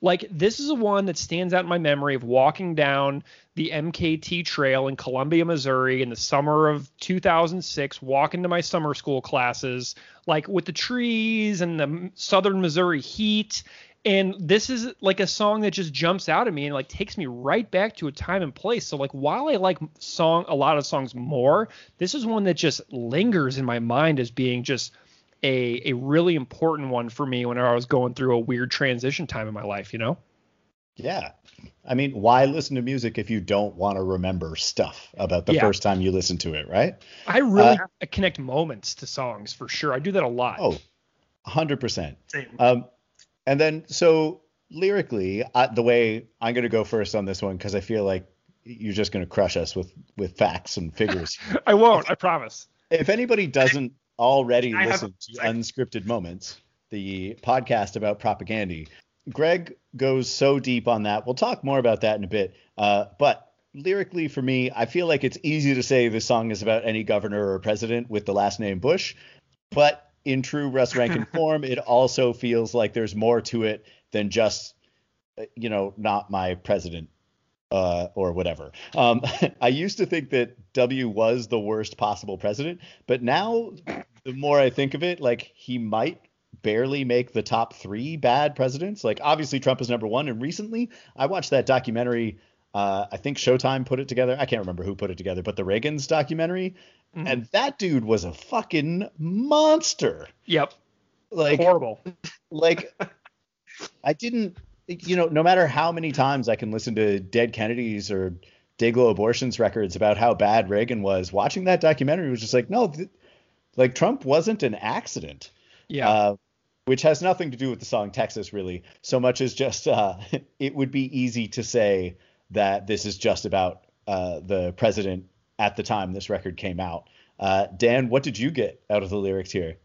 like this is a one that stands out in my memory of walking down the MKT trail in Columbia, Missouri in the summer of 2006, walking to my summer school classes, like with the trees and the southern Missouri heat. And this is like a song that just jumps out at me and like takes me right back to a time and place. So like while I like song a lot of songs more, this is one that just lingers in my mind as being just a a really important one for me whenever I was going through a weird transition time in my life, you know? Yeah. I mean, why listen to music if you don't want to remember stuff about the Yeah. first time you listen to it, right? I really Uh, connect moments to songs for sure. I do that a lot. Oh, 100%. Same. Um, and then, so lyrically, I, the way I'm going to go first on this one, because I feel like you're just going to crush us with, with facts and figures. I won't, I promise. if anybody doesn't already I have to. Unscripted Moments, the podcast about Propagandhi, Greg goes so deep on that. We'll talk more about that in a bit. Uh, but lyrically, for me, I feel like it's easy to say this song is about any governor or president with the last name Bush. But in true Russ Rankin form, it also feels like there's more to it than just, uh, you know, not my president uh, or whatever. Um, I used to think that W was the worst possible president, but now the more I think of it, like he might barely make the top three bad presidents. Like obviously Trump is number one, and recently I watched that documentary. Uh, I think Showtime put it together. I can't remember who put it together, but the Reagan's documentary, Mhm. and that dude was a fucking monster. Yep. Like Horrible. like I didn't you know no matter how many times I can listen to Dead Kennedys or Dayglo Abortions records about how bad Reagan was watching that documentary was just like no th- like Trump wasn't an accident Yeah. uh, which has nothing to do with the song Texas really so much as just uh, it would be easy to say that this is just about uh, the president at the time this record came out uh, Dan what did you get out of the lyrics here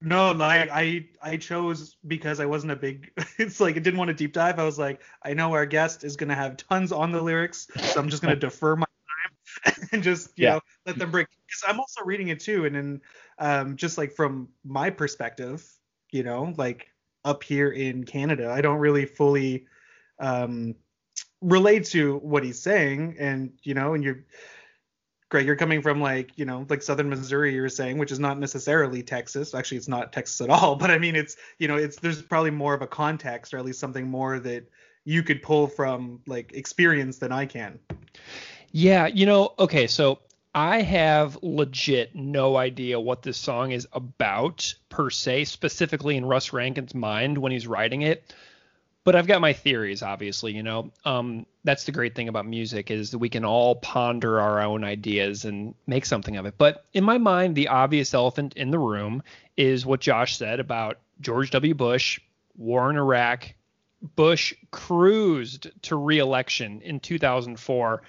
No, no, I, I I chose because I wasn't a big. It's like I didn't want to deep dive. I was like, I know our guest is gonna have tons on the lyrics, so I'm just gonna defer my time and just you Yeah. know let them break. Because I'm also reading it too, and then um, just like from my perspective, you know, like up here in Canada, I don't really fully um, relate to what he's saying, and you know, and you're Greg, you're coming from like, you know, like southern Missouri, you're saying, which is not necessarily Texas. Actually, it's not Texas at all, but I mean, it's, you know, it's, there's probably more of a context or at least something more that you could pull from like experience than I can. Yeah, you know, okay, so I have legit no idea what this song is about per se, specifically in Russ Rankin's mind when he's writing it. But I've got my theories, obviously, you know. Um, that's the great thing about music is that we can all ponder our own ideas and make something of it. But in my mind, the obvious elephant in the room is what Josh said about George W. Bush, war in Iraq. Bush cruised to re-election in 2004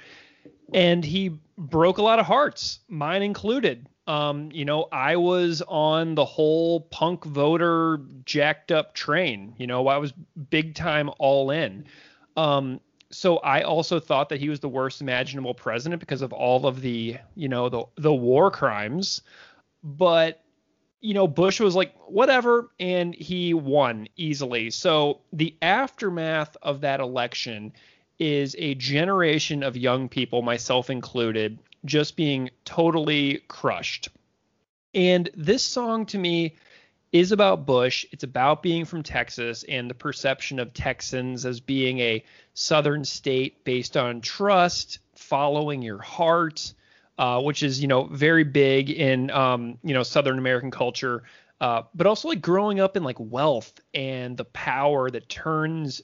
and he broke a lot of hearts, mine included. Um, you know, I was on the whole punk voter jacked up train. You know, I was big time all in. Um, so I also thought that he was the worst imaginable president because of all of the, you know, the the war crimes. But you know, Bush was like, whatever, and he won easily. So the aftermath of that election is a generation of young people, myself included, just being totally crushed. And this song to me is about Bush. It's about being from Texas and the perception of Texans as being a southern state based on trust, following your heart, uh, which is you know very big in um, you know Southern American culture, uh, but also like growing up in like wealth and the power that turns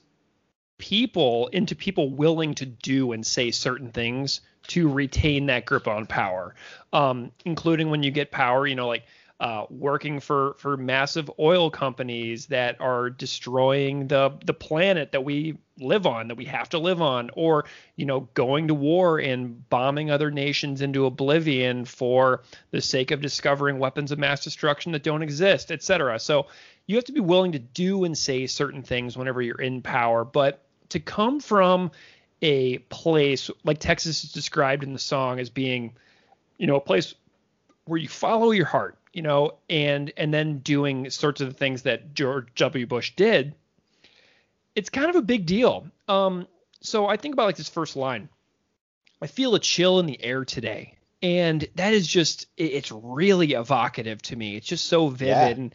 people into people willing to do and say certain things to retain that grip on power, um, including when you get power, you know like uh, working for for massive oil companies that are destroying the the planet that we live on that we have to live on or you know going to war and bombing other nations into oblivion for the sake of discovering weapons of mass destruction that don't exist etc so you have to be willing to do and say certain things whenever you're in power but to come from a place like Texas is described in the song as being you know a place where you follow your heart you know, and and then doing sorts of the things that George W. Bush did, it's kind of a big deal. Um, so I think about like this first line. I feel a chill in the air today. And that is just it's really evocative to me. It's just so vivid. Yeah. And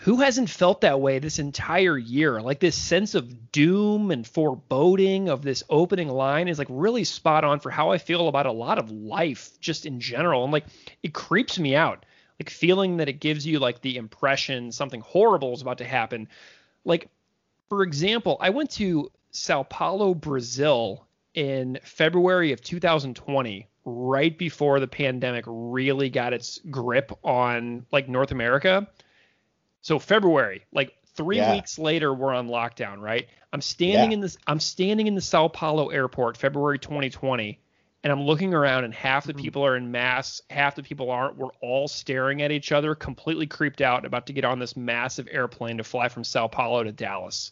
who hasn't felt that way this entire year? Like this sense of doom and foreboding of this opening line is like really spot on for how I feel about a lot of life just in general. And like it creeps me out like feeling that it gives you like the impression something horrible is about to happen. Like, for example, I went to Sao Paulo, Brazil in February of 2020, right before the pandemic really got its grip on like North America. So February, like three yeah. weeks later, we're on lockdown, right? I'm standing yeah. in this. I'm standing in the Sao Paulo airport, February 2020, and I'm looking around and half the mm-hmm. people are in masks, half the people aren't. We're all staring at each other, completely creeped out, about to get on this massive airplane to fly from Sao Paulo to Dallas.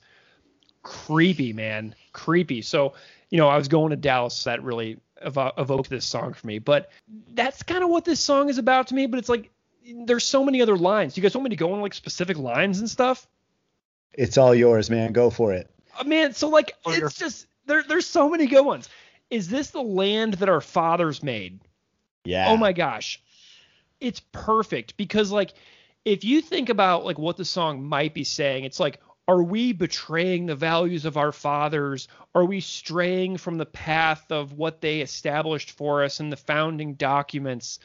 Creepy, man, creepy. So, you know, I was going to Dallas. that really evo- evoked this song for me. But that's kind of what this song is about to me. But it's like there's so many other lines. You guys want me to go on like specific lines and stuff? It's all yours, man. Go for it. Uh, man, so like oh, it's just there. There's so many good ones is this the land that our fathers made? Yeah. Oh my gosh. It's perfect because like if you think about like what the song might be saying, it's like are we betraying the values of our fathers? Are we straying from the path of what they established for us in the founding documents?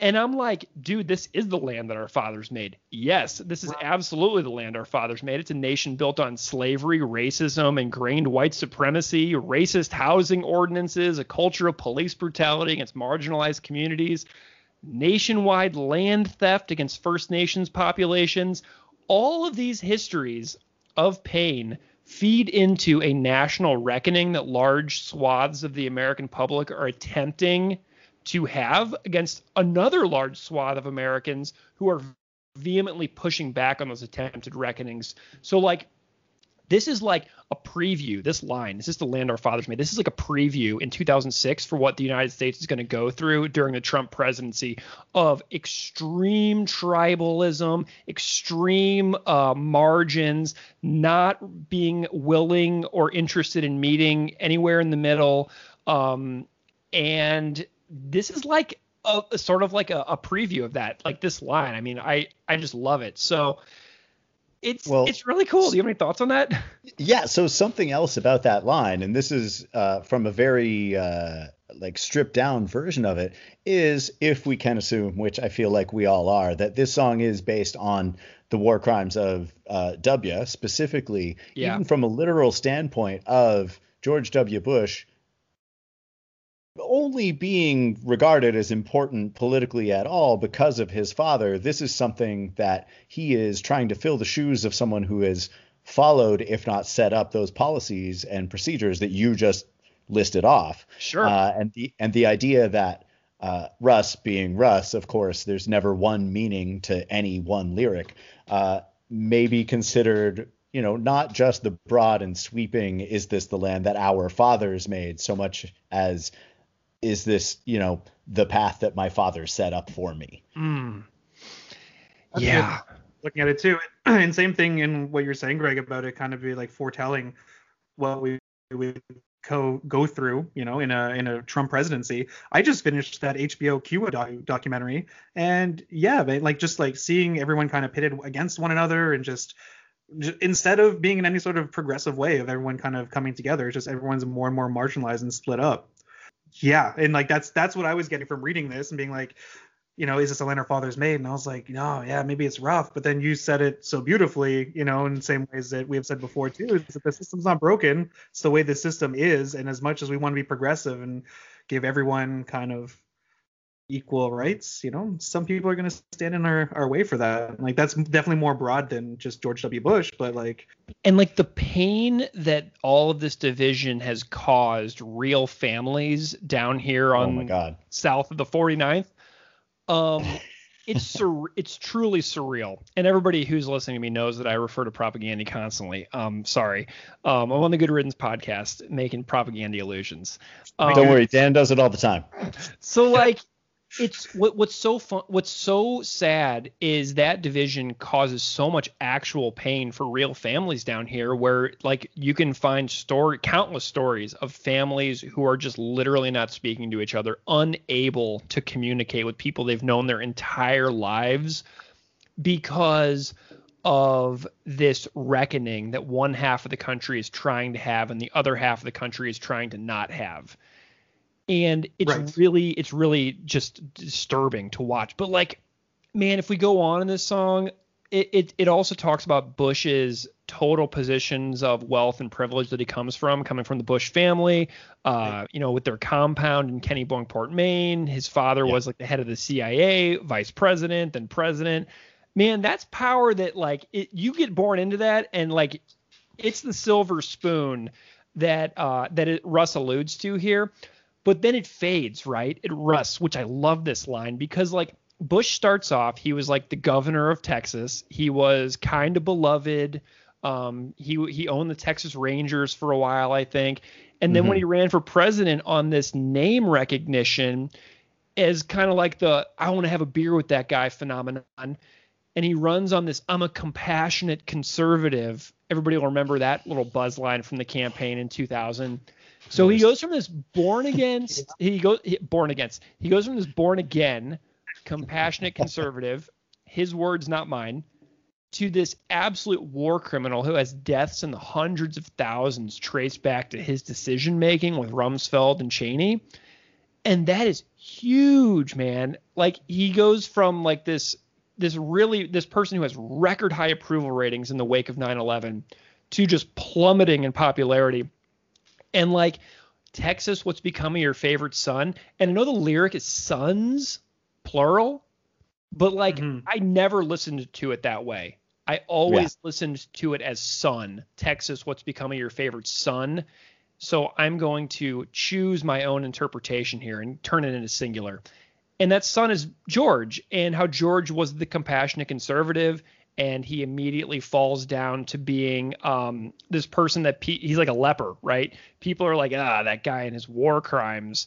And I'm like, dude, this is the land that our fathers made. Yes, this is absolutely the land our fathers made. It's a nation built on slavery, racism, ingrained white supremacy, racist housing ordinances, a culture of police brutality against marginalized communities, nationwide land theft against First Nations populations. All of these histories of pain feed into a national reckoning that large swaths of the American public are attempting to have against another large swath of Americans who are vehemently pushing back on those attempted reckonings. So like this is like a preview. This line, this is the land our fathers made. This is like a preview in 2006 for what the United States is going to go through during the Trump presidency of extreme tribalism, extreme uh, margins, not being willing or interested in meeting anywhere in the middle, um, and this is like a, a sort of like a, a, preview of that, like this line. I mean, I I just love it. So it's well, it's really cool. Do you have any thoughts on that? Yeah. So something else about that line, and this is uh, from a very uh, like stripped down version of it, is if we can assume, which I feel like we all are, that this song is based on the war crimes of uh, W, specifically, yeah. even from a literal standpoint of George W. Bush only being regarded as important politically at all because of his father, this is something that he is trying to fill the shoes of someone who has followed, if not set up, those policies and procedures that you just listed off. Sure. Uh, and the and the idea that uh, Russ being Russ, of course, there's never one meaning to any one lyric, uh, may be considered you know, not just the broad and sweeping is this the land that our fathers made so much as is this, you know, the path that my father set up for me. Mm. Yeah. good. Looking at it too, and same thing in what you're saying, Greg, about it kind of be like foretelling what we would co- go through, you know, in a in a Trump presidency. I just finished that HBO Cuba doc- documentary, and yeah, man, like just like seeing everyone kind of pitted against one another, and just instead of being in any sort of progressive way of everyone kind of coming together, it's just everyone's more and more marginalized and split up. Yeah, and like that's that's what I was getting from reading this and being like, you know, is this a land our fathers made? And I was like, no, yeah, maybe it's rough. But then you said it so beautifully, you know, in the same ways that we have said before too, is that the system's not broken. It's the way the system is. And as much as we want to be progressive and give everyone kind of equal rights, you know, some people are going to stand in our, our way for that. Like that's definitely more broad than just George W. Bush, but like, and like the pain that all of this division has caused real families down here on Oh on my God. south of the 49th um it's sur- it's truly surreal and everybody who's listening to me knows that i refer to Propagandhi constantly um sorry um i'm on the good riddance podcast making Propagandhi illusions um, Don't worry, Dan does it all the time. so like it's what what's so fun what's so sad is that division causes so much actual pain for real families down here where like you can find story countless stories of families who are just literally not speaking to each other unable to communicate with people they've known their entire lives because of this reckoning that one half of the country is trying to have and the other half of the country is trying to not have and it's Right. really it's really just disturbing to watch. But like man if we go on in this song it, it it also talks about bush's total positions of wealth and privilege that he comes from coming from the bush family uh you know with their compound in kennebunkport maine. His father Yeah. was like the head of the cia vice president then president. Man that's power that like it, you get born into that and like it's the silver spoon that uh that it, russ alludes to here but then it fades, right? It rusts, which I love this line because like Bush starts off, he was like the governor of Texas. He was kind of beloved. Um, he he owned the Texas Rangers for a while, I think. And then when Mhm. he ran for president on this name recognition, as kind of like the I want to have a beer with that guy phenomenon, and he runs on this I'm a compassionate conservative. Everybody will remember that little buzz line from the campaign in 2000. So he goes from this born against he goes he, born against he goes from this born again compassionate conservative his words not mine to this absolute war criminal who has deaths in the hundreds of thousands traced back to his decision making with Rumsfeld and Cheney. And that is huge man. Like he goes from like this this really this person who has record high approval ratings in the wake of 9/11 to just plummeting in popularity and like Texas, what's becoming your favorite son? And I know the lyric is sons, plural, but like Mhm. I never listened to it that way. I always listened to it as son. Texas, what's becoming your favorite son? So I'm going to choose my own interpretation here and turn it into singular. And that son is George, and how George was the compassionate conservative, and he immediately falls down to being um, this person that pe- he's like a leper, right? People are like, ah, that guy and his war crimes.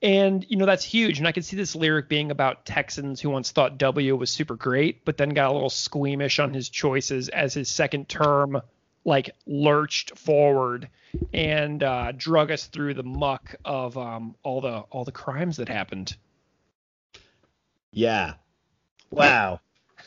And, you know, that's huge. And I can see this lyric being about Texans who once thought W was super great, but then got a little squeamish on his choices as his second term, like, lurched forward and uh, drug us through the muck of um, all the all the crimes that happened. Yeah. Wow.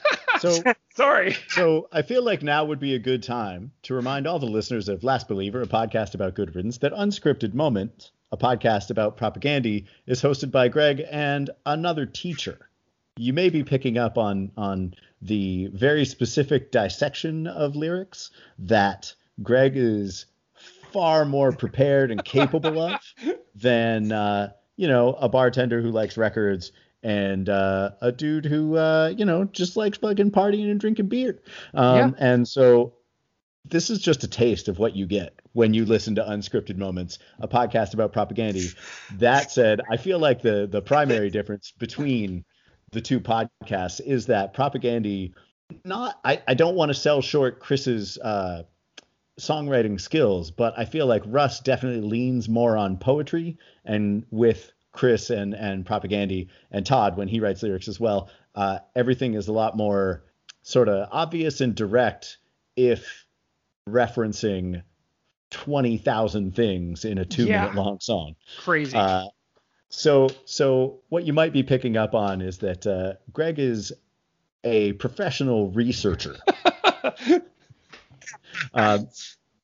So Sorry. So I feel like now would be a good time to remind all the listeners of Last Believer, a podcast about good riddance, that Unscripted Moment, a podcast about Propagandhi, is hosted by Greg and another teacher. You may be picking up on on the very specific dissection of lyrics that Greg is far more prepared and capable of than uh, you know a bartender who likes records and uh, a dude who uh, you know just likes fucking partying and drinking beer. Um, And so this is just a taste of what you get when you listen to Unscripted Moments, a podcast about Propagandhi. That said, I feel like the the primary difference between the two podcasts is that Propagandhi not I, I don't want to sell short Chris's uh, songwriting skills, but I feel like Russ definitely leans more on poetry and with Chris and and Propagandhi and Todd when he writes lyrics as well, uh, everything is a lot more sort of obvious and direct if referencing 20,000 things in a 2 Yeah. minute long song. Crazy. Uh, so, so what you might be picking up on is that uh, Greg is a professional researcher, um,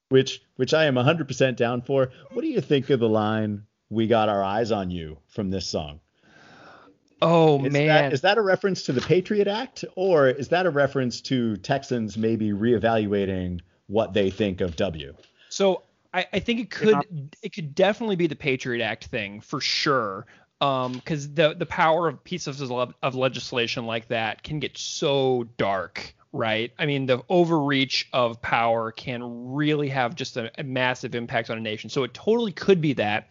which which I am 100% down for. What do you think of the line "We got our eyes on you" from this song? oh man. Is man. that is that a reference to the Patriot Act, or is that a reference to Texans maybe reevaluating what they think of W? So I, I think it could it could definitely be the Patriot Act thing for sure. Um, because the the power of pieces of, of legislation like that can get so dark, right? I mean, the overreach of power can really have just a, a massive impact on a nation. So it totally could be that.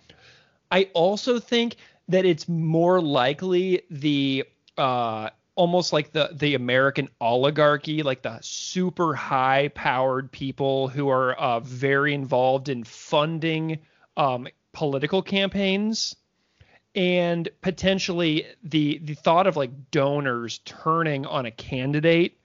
I also think that it's more likely the uh, almost like the the American oligarchy, like the super high powered people who are uh, very involved in funding um, political campaigns and potentially the the thought of like donors turning on a candidate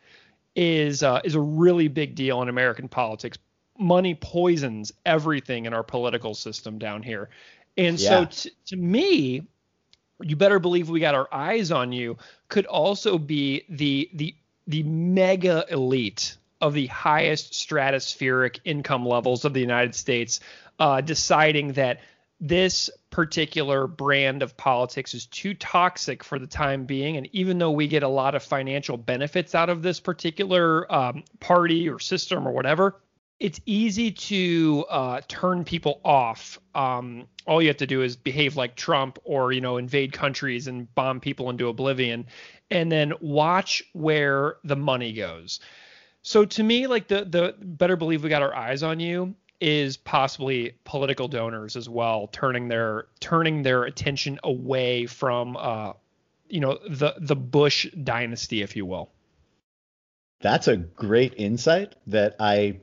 is uh, is a really big deal in American politics. Money poisons everything in our political system down here, and so t- to me, you better believe we got our eyes on you. Could also be the the the mega elite of the highest stratospheric income levels of the United States uh, deciding that this particular brand of politics is too toxic for the time being. And even though we get a lot of financial benefits out of this particular um, party or system or whatever, it's easy to uh, turn people off. Um, all you have to do is behave like Trump or, you know, invade countries and bomb people into oblivion and then watch where the money goes. So to me, like the the better believe we got our eyes on you is possibly political donors as well, turning their turning their attention away from uh, you know, the the Bush dynasty, if you will. That's a great insight that I,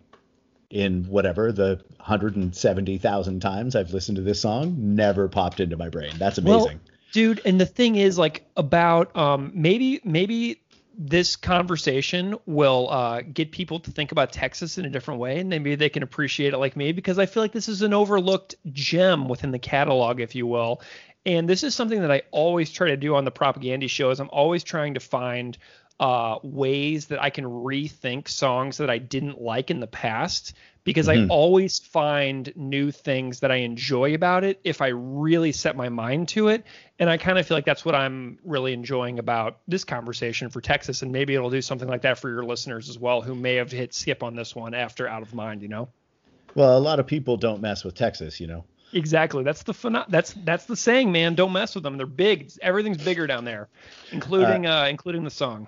in whatever the 170,000 times I've listened to this song, never popped into my brain. That's Well, amazing. dude and the thing is like about um maybe maybe this conversation will uh, get people to think about Texas in a different way, and maybe they can appreciate it like me because I feel like this is an overlooked gem within the catalog, if you will. And this is something that I always try to do on the Propagandhi shows. I'm always trying to find uh, ways that I can rethink songs that I didn't like in the past because I Mhm. always find new things that I enjoy about it if I really set my mind to it. And I kind of feel like that's what I'm really enjoying about this conversation for Texas. And maybe it'll do something like that for your listeners as well, who may have hit skip on this one after Out of Mind, you know? Well, a lot of people don't mess with Texas, you know. Exactly. That's the phenom- that's that's the saying, man. Don't mess with them. They're big. Everything's bigger down there, including uh, including the song.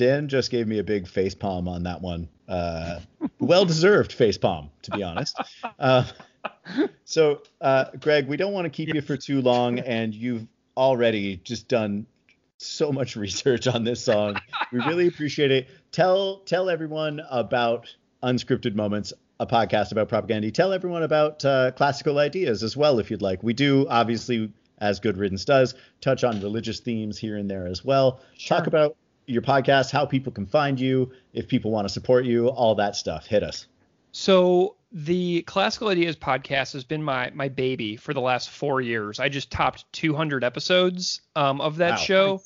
Dan just gave me a big face palm on that one. Uh, well deserved face palm, to be honest. Uh, so, uh, Greg, we don't want to keep you for too long, and you've already just done so much research on this song. We really appreciate it. Tell tell everyone about Unscripted Moments, a podcast about Propagandhi. Tell everyone about uh, classical ideas as well, if you'd like. We do obviously, as Good Riddance does, touch on religious themes here and there as well. Talk about your podcast, how people can find you, if people want to support you, all that stuff. Hit us. So the Classical Ideas podcast has been my my baby for the last four years. I just topped 200 episodes um, of that Wow. show,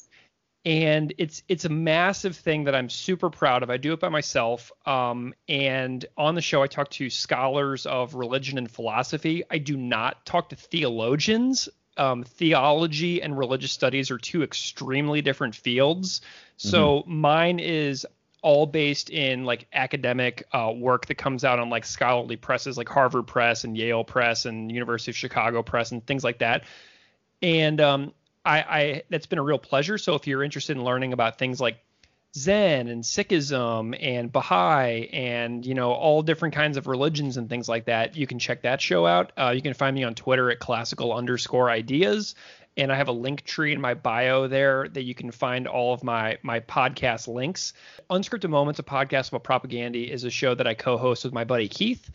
and it's it's a massive thing that I'm super proud of. I do it by myself, um, and on the show I talk to scholars of religion and philosophy. I do not talk to theologians. Um, theology and religious studies are two extremely different fields. So mine is all based in like academic uh, work that comes out on like scholarly presses like Harvard Press and Yale Press and University of Chicago Press and things like that. And um, I, I that's been a real pleasure. So if you're interested in learning about things like Zen and Sikhism and Baha'i and you know all different kinds of religions and things like that, you can check that show out. Uh, you can find me on Twitter at classical underscore ideas. and I have a link tree in my bio there that you can find all of my my podcast links. Unscripted Moments, a podcast about Propagandhi, is a show that I co-host with my buddy Keith,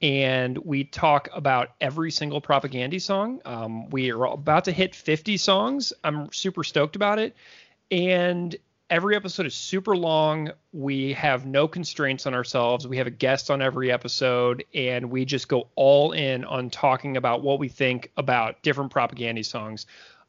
and we talk about every single Propagandhi song. Um, we are about to hit 50 songs. I'm super stoked about it, and every episode is super long. We have no constraints on ourselves. We have a guest on every episode, and we just go all in on talking about what we think about different Propagandhi songs.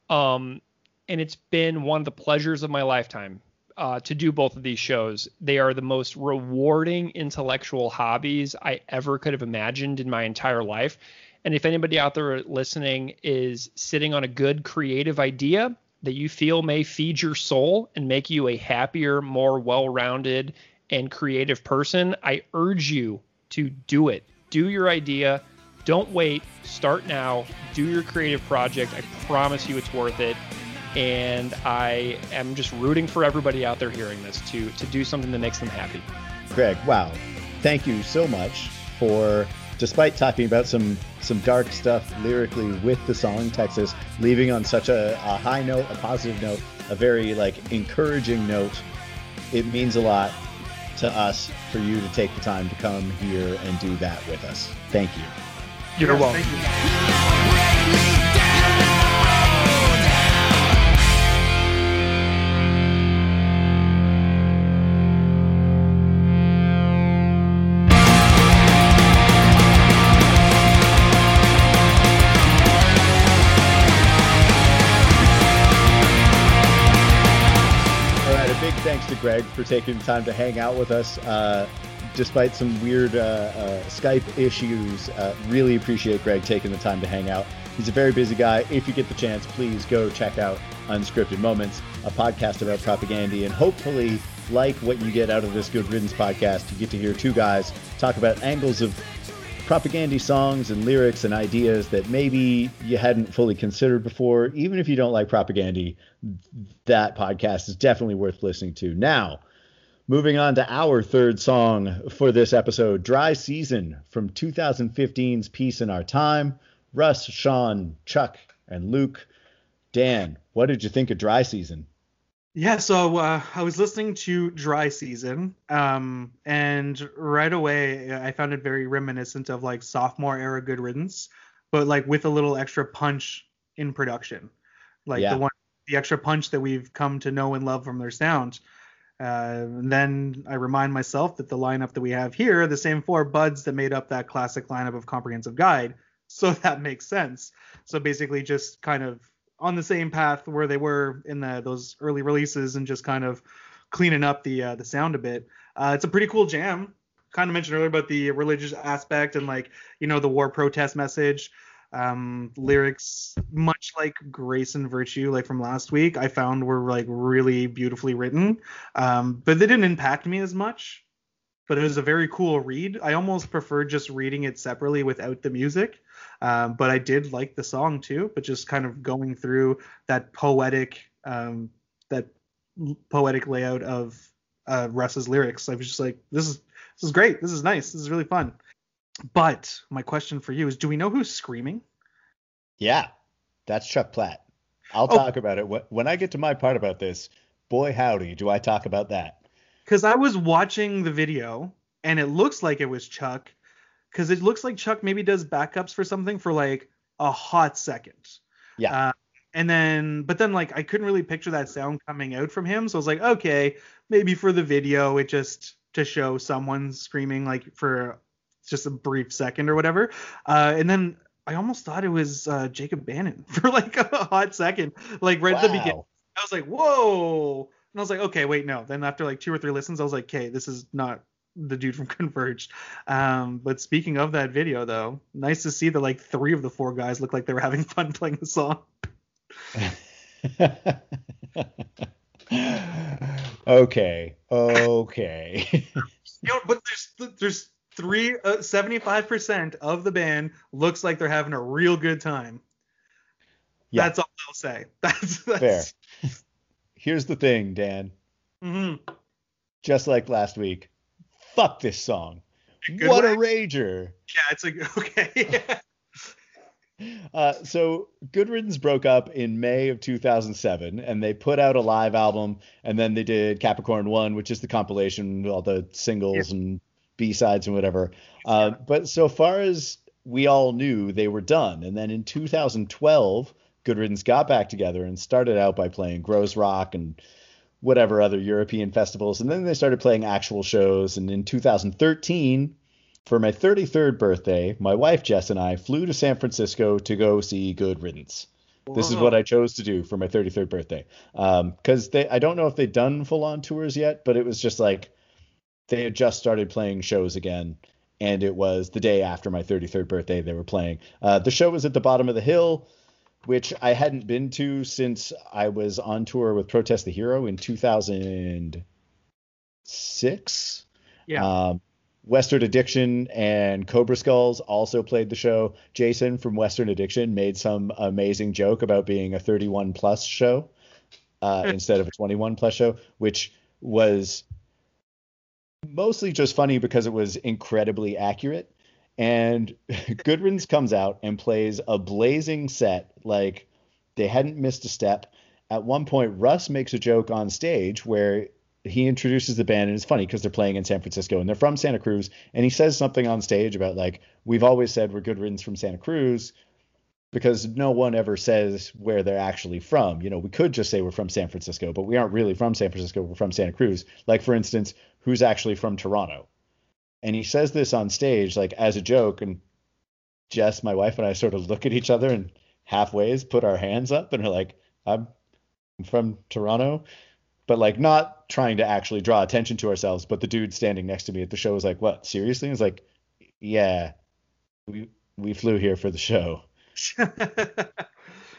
Um, and it's been one of the pleasures of my lifetime uh, to do both of these shows. They are the most rewarding intellectual hobbies I ever could have imagined in my entire life. And if anybody out there listening is sitting on a good creative idea that you feel may feed your soul and make you a happier, more well rounded, and creative person, I urge you to do it. Do your idea. Don't wait. Start now. Do your creative project. I promise you it's worth it. And I am just rooting for everybody out there hearing this to to do something that makes them happy. Greg, wow. Thank you so much for despite talking about some some dark stuff lyrically with the song Texas, leaving on such a, a high note, a positive note, a very like encouraging note. It means a lot to us for you to take the time to come here and do that with us. Thank you. You're Yes, welcome. Taking time to hang out with us. Uh, despite some weird uh, uh, Skype issues, uh, really appreciate Greg taking the time to hang out. He's a very busy guy. If you get the chance, please go check out Unscripted Moments, a podcast about Propagandhi, and hopefully, like what you get out of this Good Riddance podcast, you get to hear two guys talk about angles of Propagandhi songs and lyrics and ideas that maybe you hadn't fully considered before. Even if you don't like Propagandhi, that podcast is definitely worth listening to. Now, moving on to our third song for this episode Dry Season from 2015's Peace in Our Time. Russ, Sean, Chuck, and Luke. Dan, what did you think of Dry Season? Yeah, so uh, I was listening to Dry Season, um, and right away I found it very reminiscent of like sophomore era Good Riddance, but like with a little extra punch in production, like Yeah. the one, the extra punch that we've come to know and love from their sound. Uh, and then I remind myself that the lineup that we have here the same four buds that made up that classic lineup of Comprehensive Guide, so that makes sense. So basically, just kind of on the same path where they were in the those early releases and just kind of cleaning up the uh, the sound a bit. Uh, it's a pretty cool jam. Kind of mentioned earlier about the religious aspect and like you know the war protest message. Um, lyrics much like Grace and Virtue, like from last week, I found were like really beautifully written. Um, but they didn't impact me as much. But it was a very cool read. I almost preferred just reading it separately without the music. Um, but I did like the song too. But just kind of going through that poetic, um, that poetic layout of uh, Russ's lyrics, I was just like, this is this is great. This is nice. This is really fun. But my question for you is, do we know who's screaming? Yeah, that's Chuck Platt. I'll Oh. talk about it when I get to my part about this. Boy, howdy, do I talk about that. Because I was watching the video and it looks like it was Chuck. Because it looks like Chuck maybe does backups for something for like a hot second. Yeah. Uh, and then, but then like I couldn't really picture that sound coming out from him. So I was like, okay, maybe for the video, it just to show someone screaming like for just a brief second or whatever. Uh, and then I almost thought it was uh, Jacob Bannon for like a hot second, like right at the beginning. I was like, whoa. And I was like, okay, wait, no. Then after like two or three listens, I was like, okay, this is not the dude from Converged. Um, but speaking of that video, though, nice to see that like three of the four guys look like they were having fun playing the song. okay, okay. You know, but there's there's three uh, 75% of the band looks like they're having a real good time. Yeah. That's all I'll say. That's, Fair. Here's the thing, Dan. Mm-hmm. Just like last week, fuck this song. Good what way. a rager. Yeah, it's like okay. Uh, so Good Riddance broke up in May of 2007, and they put out a live album, and then they did Capricorn One, which is the compilation, all the singles yeah. and B sides and whatever. Uh, but so far as we all knew, they were done. And then in 2012, Good Riddance got back together and started out by playing Groezrock and whatever other European festivals, and then they started playing actual shows. And in 2013 for my 33rd birthday, my wife Jess and I flew to San Francisco to go see Good Riddance. This is what I chose to do for my 33rd birthday. Because um, they, I don't know if they'd done full on tours yet, but it was just like they had just started playing shows again. And it was the day after my 33rd birthday they were playing. Uh, the show was at the bottom of the hill, which I hadn't been to since I was on tour with Protest the Hero in 2006. Yeah. Um, Western Addiction and Cobra Skulls also played the show. Jason from Western Addiction made some amazing joke about being a 31 plus show uh, instead of a 21 plus show, which was mostly just funny because it was incredibly accurate. And Good Riddance comes out and plays a blazing set like they hadn't missed a step. At one point, Russ makes a joke on stage where he introduces the band and it's funny because they're playing in San Francisco and they're from Santa Cruz and he says something on stage about like we've always said we're good riddance from Santa Cruz because no one ever says where they're actually from. You know, we could just say we're from San Francisco, but we aren't really from San Francisco, we're from Santa Cruz. Like for instance, who's actually from Toronto? And he says this on stage like as a joke and Jess, my wife and I sort of look at each other and halfways put our hands up and are like, I'm from Toronto but like not trying to actually draw attention to ourselves. But the dude standing next to me at the show was like, "What? Seriously?" He's like, "Yeah, we we flew here for the show."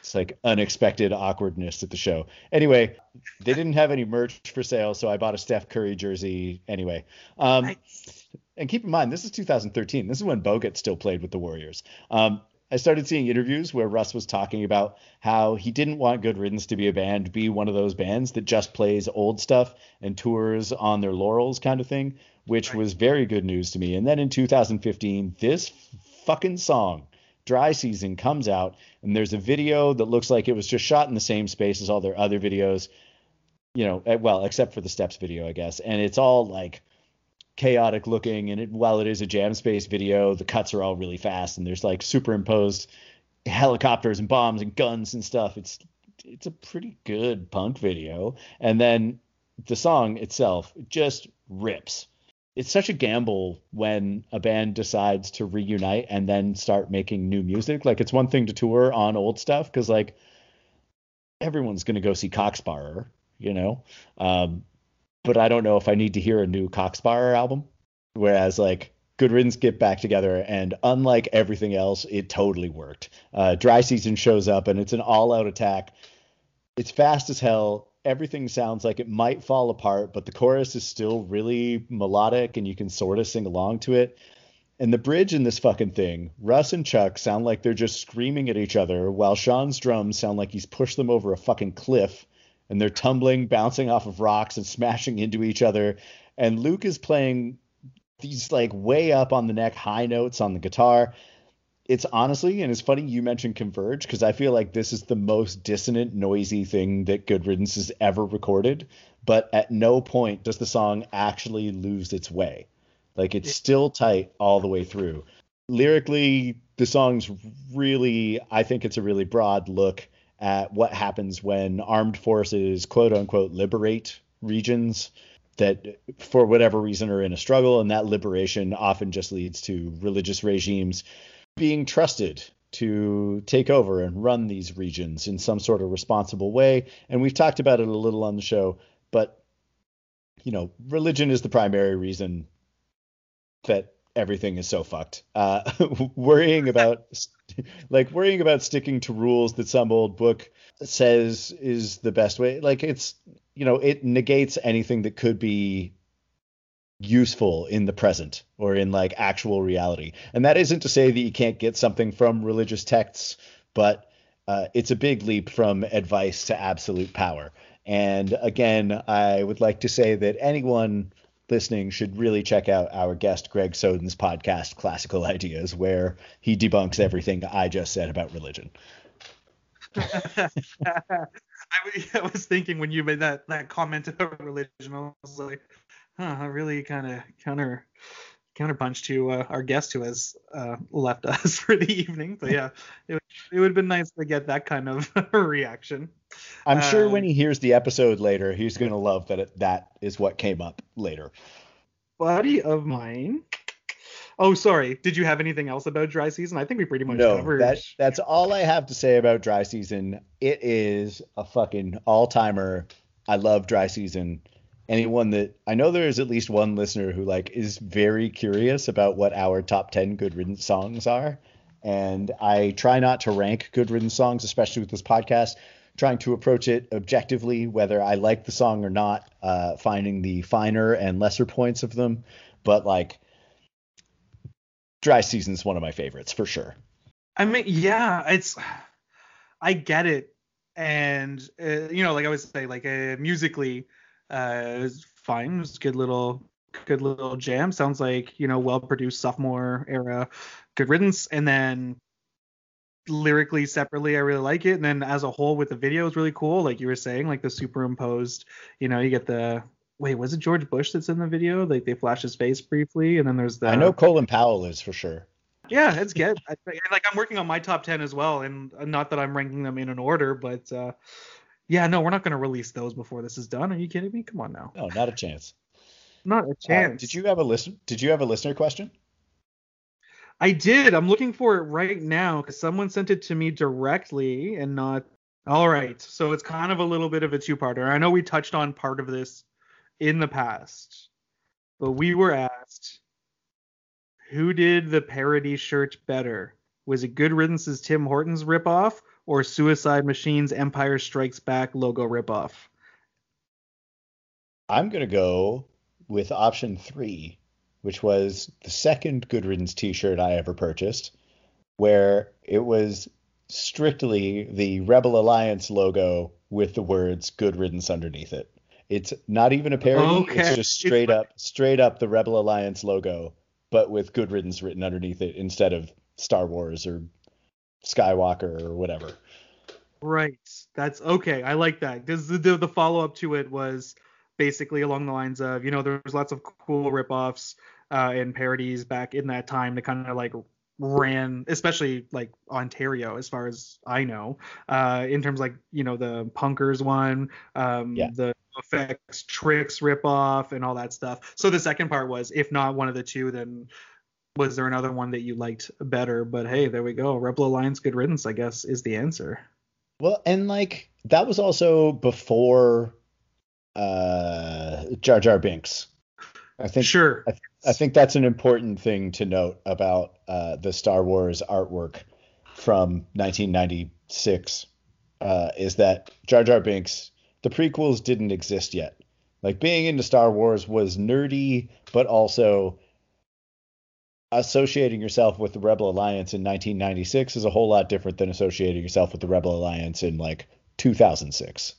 it's like unexpected awkwardness at the show. Anyway, they didn't have any merch for sale, so I bought a Steph Curry jersey anyway. Um, nice. And keep in mind, this is 2013. This is when Bogut still played with the Warriors. Um, I started seeing interviews where Russ was talking about how he didn't want Good Riddance to be a band, be one of those bands that just plays old stuff and tours on their laurels kind of thing, which right. was very good news to me. And then in 2015, this fucking song, Dry Season, comes out, and there's a video that looks like it was just shot in the same space as all their other videos, you know, eh, well, except for the Steps video, I guess. And it's all like chaotic looking and it, while it is a jam space video the cuts are all really fast and there's like superimposed helicopters and bombs and guns and stuff. It's it's a pretty good punk video. And then the song itself just rips it's such a gamble when a band decides to reunite and then start making new music like it's one thing to tour on old stuff because like everyone's to go see Cock Sparrer you know um, but I don't know if I need to hear a new Cock Sparrer album. Whereas like Good Riddance get back together, and unlike everything else, it totally worked. Uh, Dry Season shows up, and it's an all-out attack. It's fast as hell. Everything sounds like it might fall apart, but the chorus is still really melodic, and you can sort of sing along to it. And the bridge in this fucking thing, Russ and Chuck sound like they're just screaming at each other, while Sean's drums sound like he's pushed them over a fucking cliff and they're tumbling, bouncing off of rocks and smashing into each other. And Luke is playing these like way up on the neck high notes on the guitar. It's honestly, and it's funny you mentioned Converge because I feel like this is the most dissonant, noisy thing that Good Riddance has ever recorded. But at no point does the song actually lose its way. Like it's still tight all the way through. Lyrically, the song's really, I think it's a really broad look at what happens when armed forces quote unquote liberate regions that for whatever reason are in a struggle and that liberation often just leads to religious regimes being trusted to take over and run these regions in some sort of responsible way and we've talked about it a little on the show but you know religion is the primary reason that everything is so fucked. Uh, worrying about like worrying about sticking to rules that some old book says is the best way. Like it's you know it negates anything that could be useful in the present or in like actual reality. And that isn't to say that you can't get something from religious texts, but uh, it's a big leap from advice to absolute power. And again, I would like to say that anyone listening should really check out our guest Greg Soden's podcast, Classical Ideas, where he debunks everything I just said about religion. I, I was thinking when you made that that comment about religion, I was like, huh, I really kind of counter counterpunch to uh, our guest who has uh, left us for the evening. But yeah, it, it would have been nice to get that kind of reaction. I'm sure when he hears the episode later, he's going to love that it, that is what came up later. Buddy of mine. Oh, sorry. Did you have anything else about dry season? I think we pretty much no, covered. That, that's all I have to say about dry season. It is a fucking all timer. I love dry season anyone that I know there is at least one listener who like is very curious about what our top 10 good riddance songs are. And I try not to rank good riddance songs, especially with this podcast, trying to approach it objectively, whether I like the song or not, uh, finding the finer and lesser points of them. But like, Dry Season is one of my favorites for sure. I mean, yeah, it's, I get it. And, uh, you know, like I would say, like uh, musically, uh, it was fine. It was a good little good little jam. Sounds like you know well produced sophomore era good riddance. And then lyrically separately, I really like it. And then as a whole with the video is really cool. Like you were saying, like the superimposed. You know, you get the wait, was it George Bush that's in the video? Like they flash his face briefly, and then there's the. I know Colin Powell is for sure. Yeah, it's good. I, like I'm working on my top ten as well, and not that I'm ranking them in an order, but uh, yeah, no, we're not going to release those before this is done. Are you kidding me? Come on now. No, not a chance. Not a chance. Uh, did you have a listen? Did you have a listener question? I did. I'm looking for it right now because someone sent it to me directly and not. All right. So it's kind of a little bit of a two-parter. I know we touched on part of this in the past, but we were asked who did the parody shirt better? Was it Good Riddance's Tim Hortons ripoff or Suicide Machine's Empire Strikes Back logo ripoff? I'm going to go with option three, which was the second Good Riddance t shirt I ever purchased, where it was strictly the Rebel Alliance logo with the words Good Riddance underneath it. It's not even a parody. Okay. It's just straight up, straight up the Rebel Alliance logo, but with Good Riddance written underneath it instead of Star Wars or Skywalker or whatever. Right. That's okay. I like that because the, the, the follow up to it was basically along the lines of you know there's lots of cool ripoffs uh, and parodies back in that time that kind of like ran especially like Ontario as far as I know uh, in terms like you know the punkers one um, yeah. the effects tricks ripoff and all that stuff so the second part was if not one of the two then was there another one that you liked better? But hey, there we go. Rebel Alliance Good Riddance, I guess, is the answer. Well, and like that was also before uh Jar Jar Binks. I think sure. I, th- I think that's an important thing to note about uh, the Star Wars artwork from 1996 uh, is that Jar Jar Binks, the prequels didn't exist yet. Like being into Star Wars was nerdy, but also associating yourself with the Rebel Alliance in 1996 is a whole lot different than associating yourself with the Rebel Alliance in like 2006.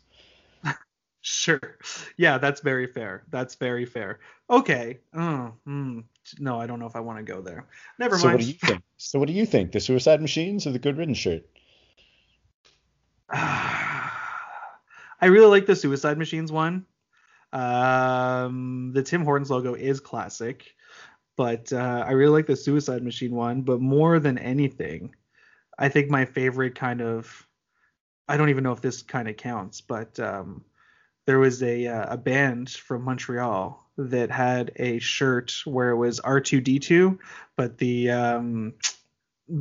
sure. Yeah, that's very fair. That's very fair. Okay. Oh, mm, no, I don't know if I want to go there. Never so mind. What do you think? So what do you think? The Suicide Machines or the Good Riddance shirt? I really like the Suicide Machines one. Um, the Tim Hortons logo is classic but uh, I really like the Suicide Machine one. But more than anything, I think my favorite kind of I don't even know if this kind of counts, but um, there was a uh, a band from Montreal that had a shirt where it was R2D2, but the um,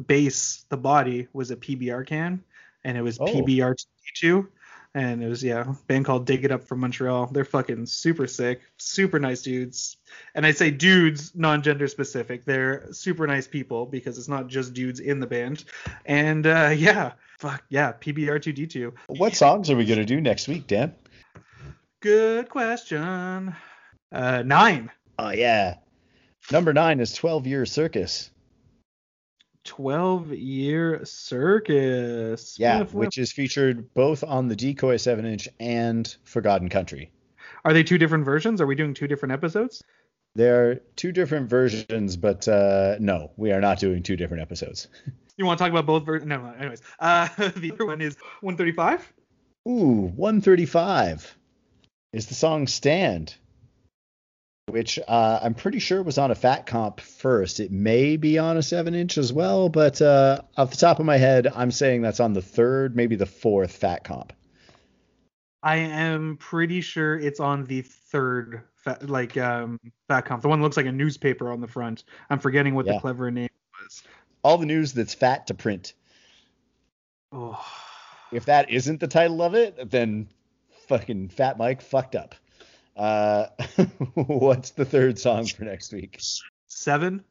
base, the body was a PBR can, and it was oh. PBR2D2 and it was yeah, band called Dig It Up from Montreal. They're fucking super sick, super nice dudes. And I say dudes, non-gender specific. They're super nice people because it's not just dudes in the band. And uh, yeah, fuck yeah, PBR2D2. What songs are we gonna do next week, Dan? Good question. Uh, nine. Oh yeah. Number nine is 12 Year Circus. 12 year circus. Yeah, which is featured both on the Decoy 7 inch and Forgotten Country. Are they two different versions? Are we doing two different episodes? There are two different versions, but uh, no, we are not doing two different episodes. You want to talk about both versions? No, no. Anyways, uh, the other one is 135. Ooh, 135 is the song Stand, which uh, I'm pretty sure was on a fat comp first. It may be on a 7 inch as well, but uh, off the top of my head, I'm saying that's on the third, maybe the fourth fat comp. I am pretty sure it's on the third, fat, like um, fat comp. The one that looks like a newspaper on the front. I'm forgetting what Yeah. the clever name was. All the news that's fat to print. Oh. If that isn't the title of it, then fucking Fat Mike fucked up. Uh, what's the third song for next week? Seven.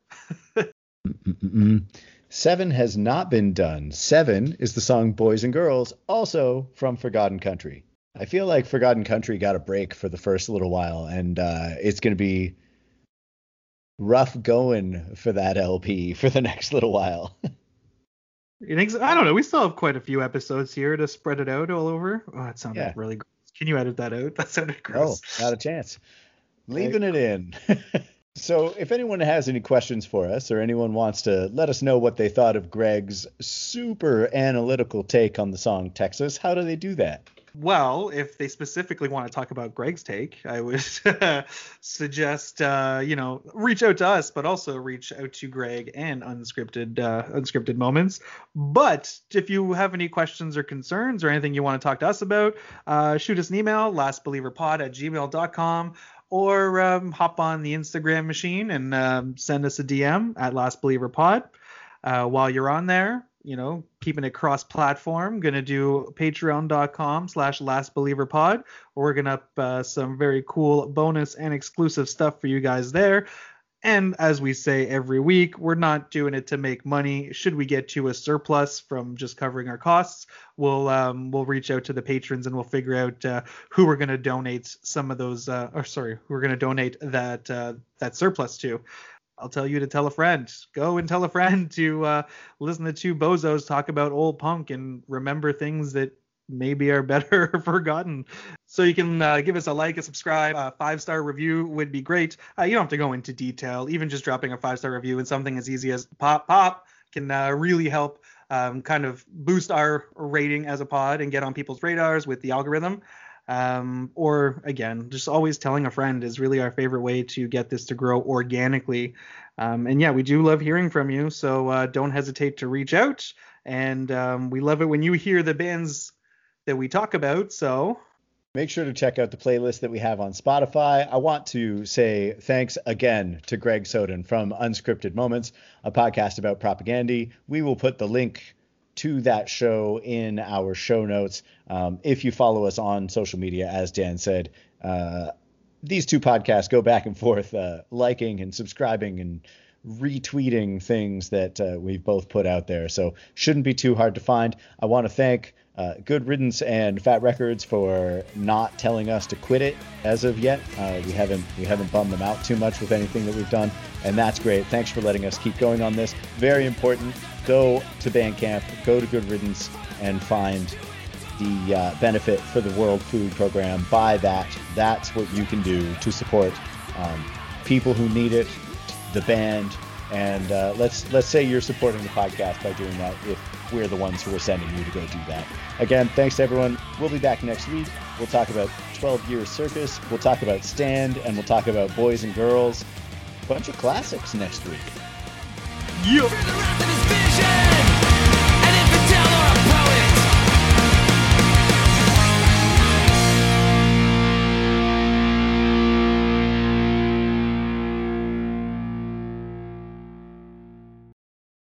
Seven has not been done. Seven is the song Boys and Girls, also from Forgotten Country. I feel like Forgotten Country got a break for the first little while, and uh, it's going to be rough going for that LP for the next little while. You think? So? I don't know. We still have quite a few episodes here to spread it out all over. Oh, that sounded Yeah. really gross. Can you edit that out? That sounded No, gross. not a chance. Leaving it in. so, if anyone has any questions for us or anyone wants to let us know what they thought of Greg's super analytical take on the song Texas, how do they do that? Well, if they specifically want to talk about Greg's take, I would suggest uh, you know reach out to us, but also reach out to Greg and unscripted uh, unscripted moments. But if you have any questions or concerns or anything you want to talk to us about, uh, shoot us an email lastbelieverpod at gmail.com or um, hop on the Instagram machine and um, send us a DM at lastbelieverpod. Uh, while you're on there, you know, keeping it cross-platform, gonna do patreon.com slash lastbelieverpod. We're gonna up uh, some very cool bonus and exclusive stuff for you guys there. And as we say every week, we're not doing it to make money. Should we get to a surplus from just covering our costs, we'll um, we'll reach out to the patrons and we'll figure out uh, who we're going to donate some of those, uh, or sorry, who we're going to donate that uh, that surplus to. I'll tell you to tell a friend. Go and tell a friend to uh, listen to two bozos talk about old punk and remember things that maybe are better forgotten. So you can uh, give us a like, a subscribe, a five star review would be great. Uh, you don't have to go into detail. Even just dropping a five star review and something as easy as pop pop can uh, really help um, kind of boost our rating as a pod and get on people's radars with the algorithm. Um, or again, just always telling a friend is really our favorite way to get this to grow organically. Um, and yeah, we do love hearing from you, so uh, don't hesitate to reach out. And um, we love it when you hear the bands that we talk about. So Make sure to check out the playlist that we have on Spotify. I want to say thanks again to Greg Soden from Unscripted Moments, a podcast about Propagandhi. We will put the link to that show in our show notes. Um, if you follow us on social media, as Dan said, uh, these two podcasts go back and forth, uh, liking and subscribing and retweeting things that uh, we've both put out there. So shouldn't be too hard to find. I want to thank uh, Good Riddance and Fat Records for not telling us to quit it as of yet. Uh, we haven't we haven't bummed them out too much with anything that we've done, and that's great. Thanks for letting us keep going on this. Very important. Go to Bandcamp, go to Good Riddance, and find the uh, benefit for the World Food Program. Buy that. That's what you can do to support um, people who need it, the band, and uh, let's let's say you're supporting the podcast by doing that. If we're the ones who are sending you to go do that. Again, thanks to everyone. We'll be back next week. We'll talk about 12 Years Circus. We'll talk about Stand, and we'll talk about Boys and Girls. Bunch of classics next week. yeah. Feel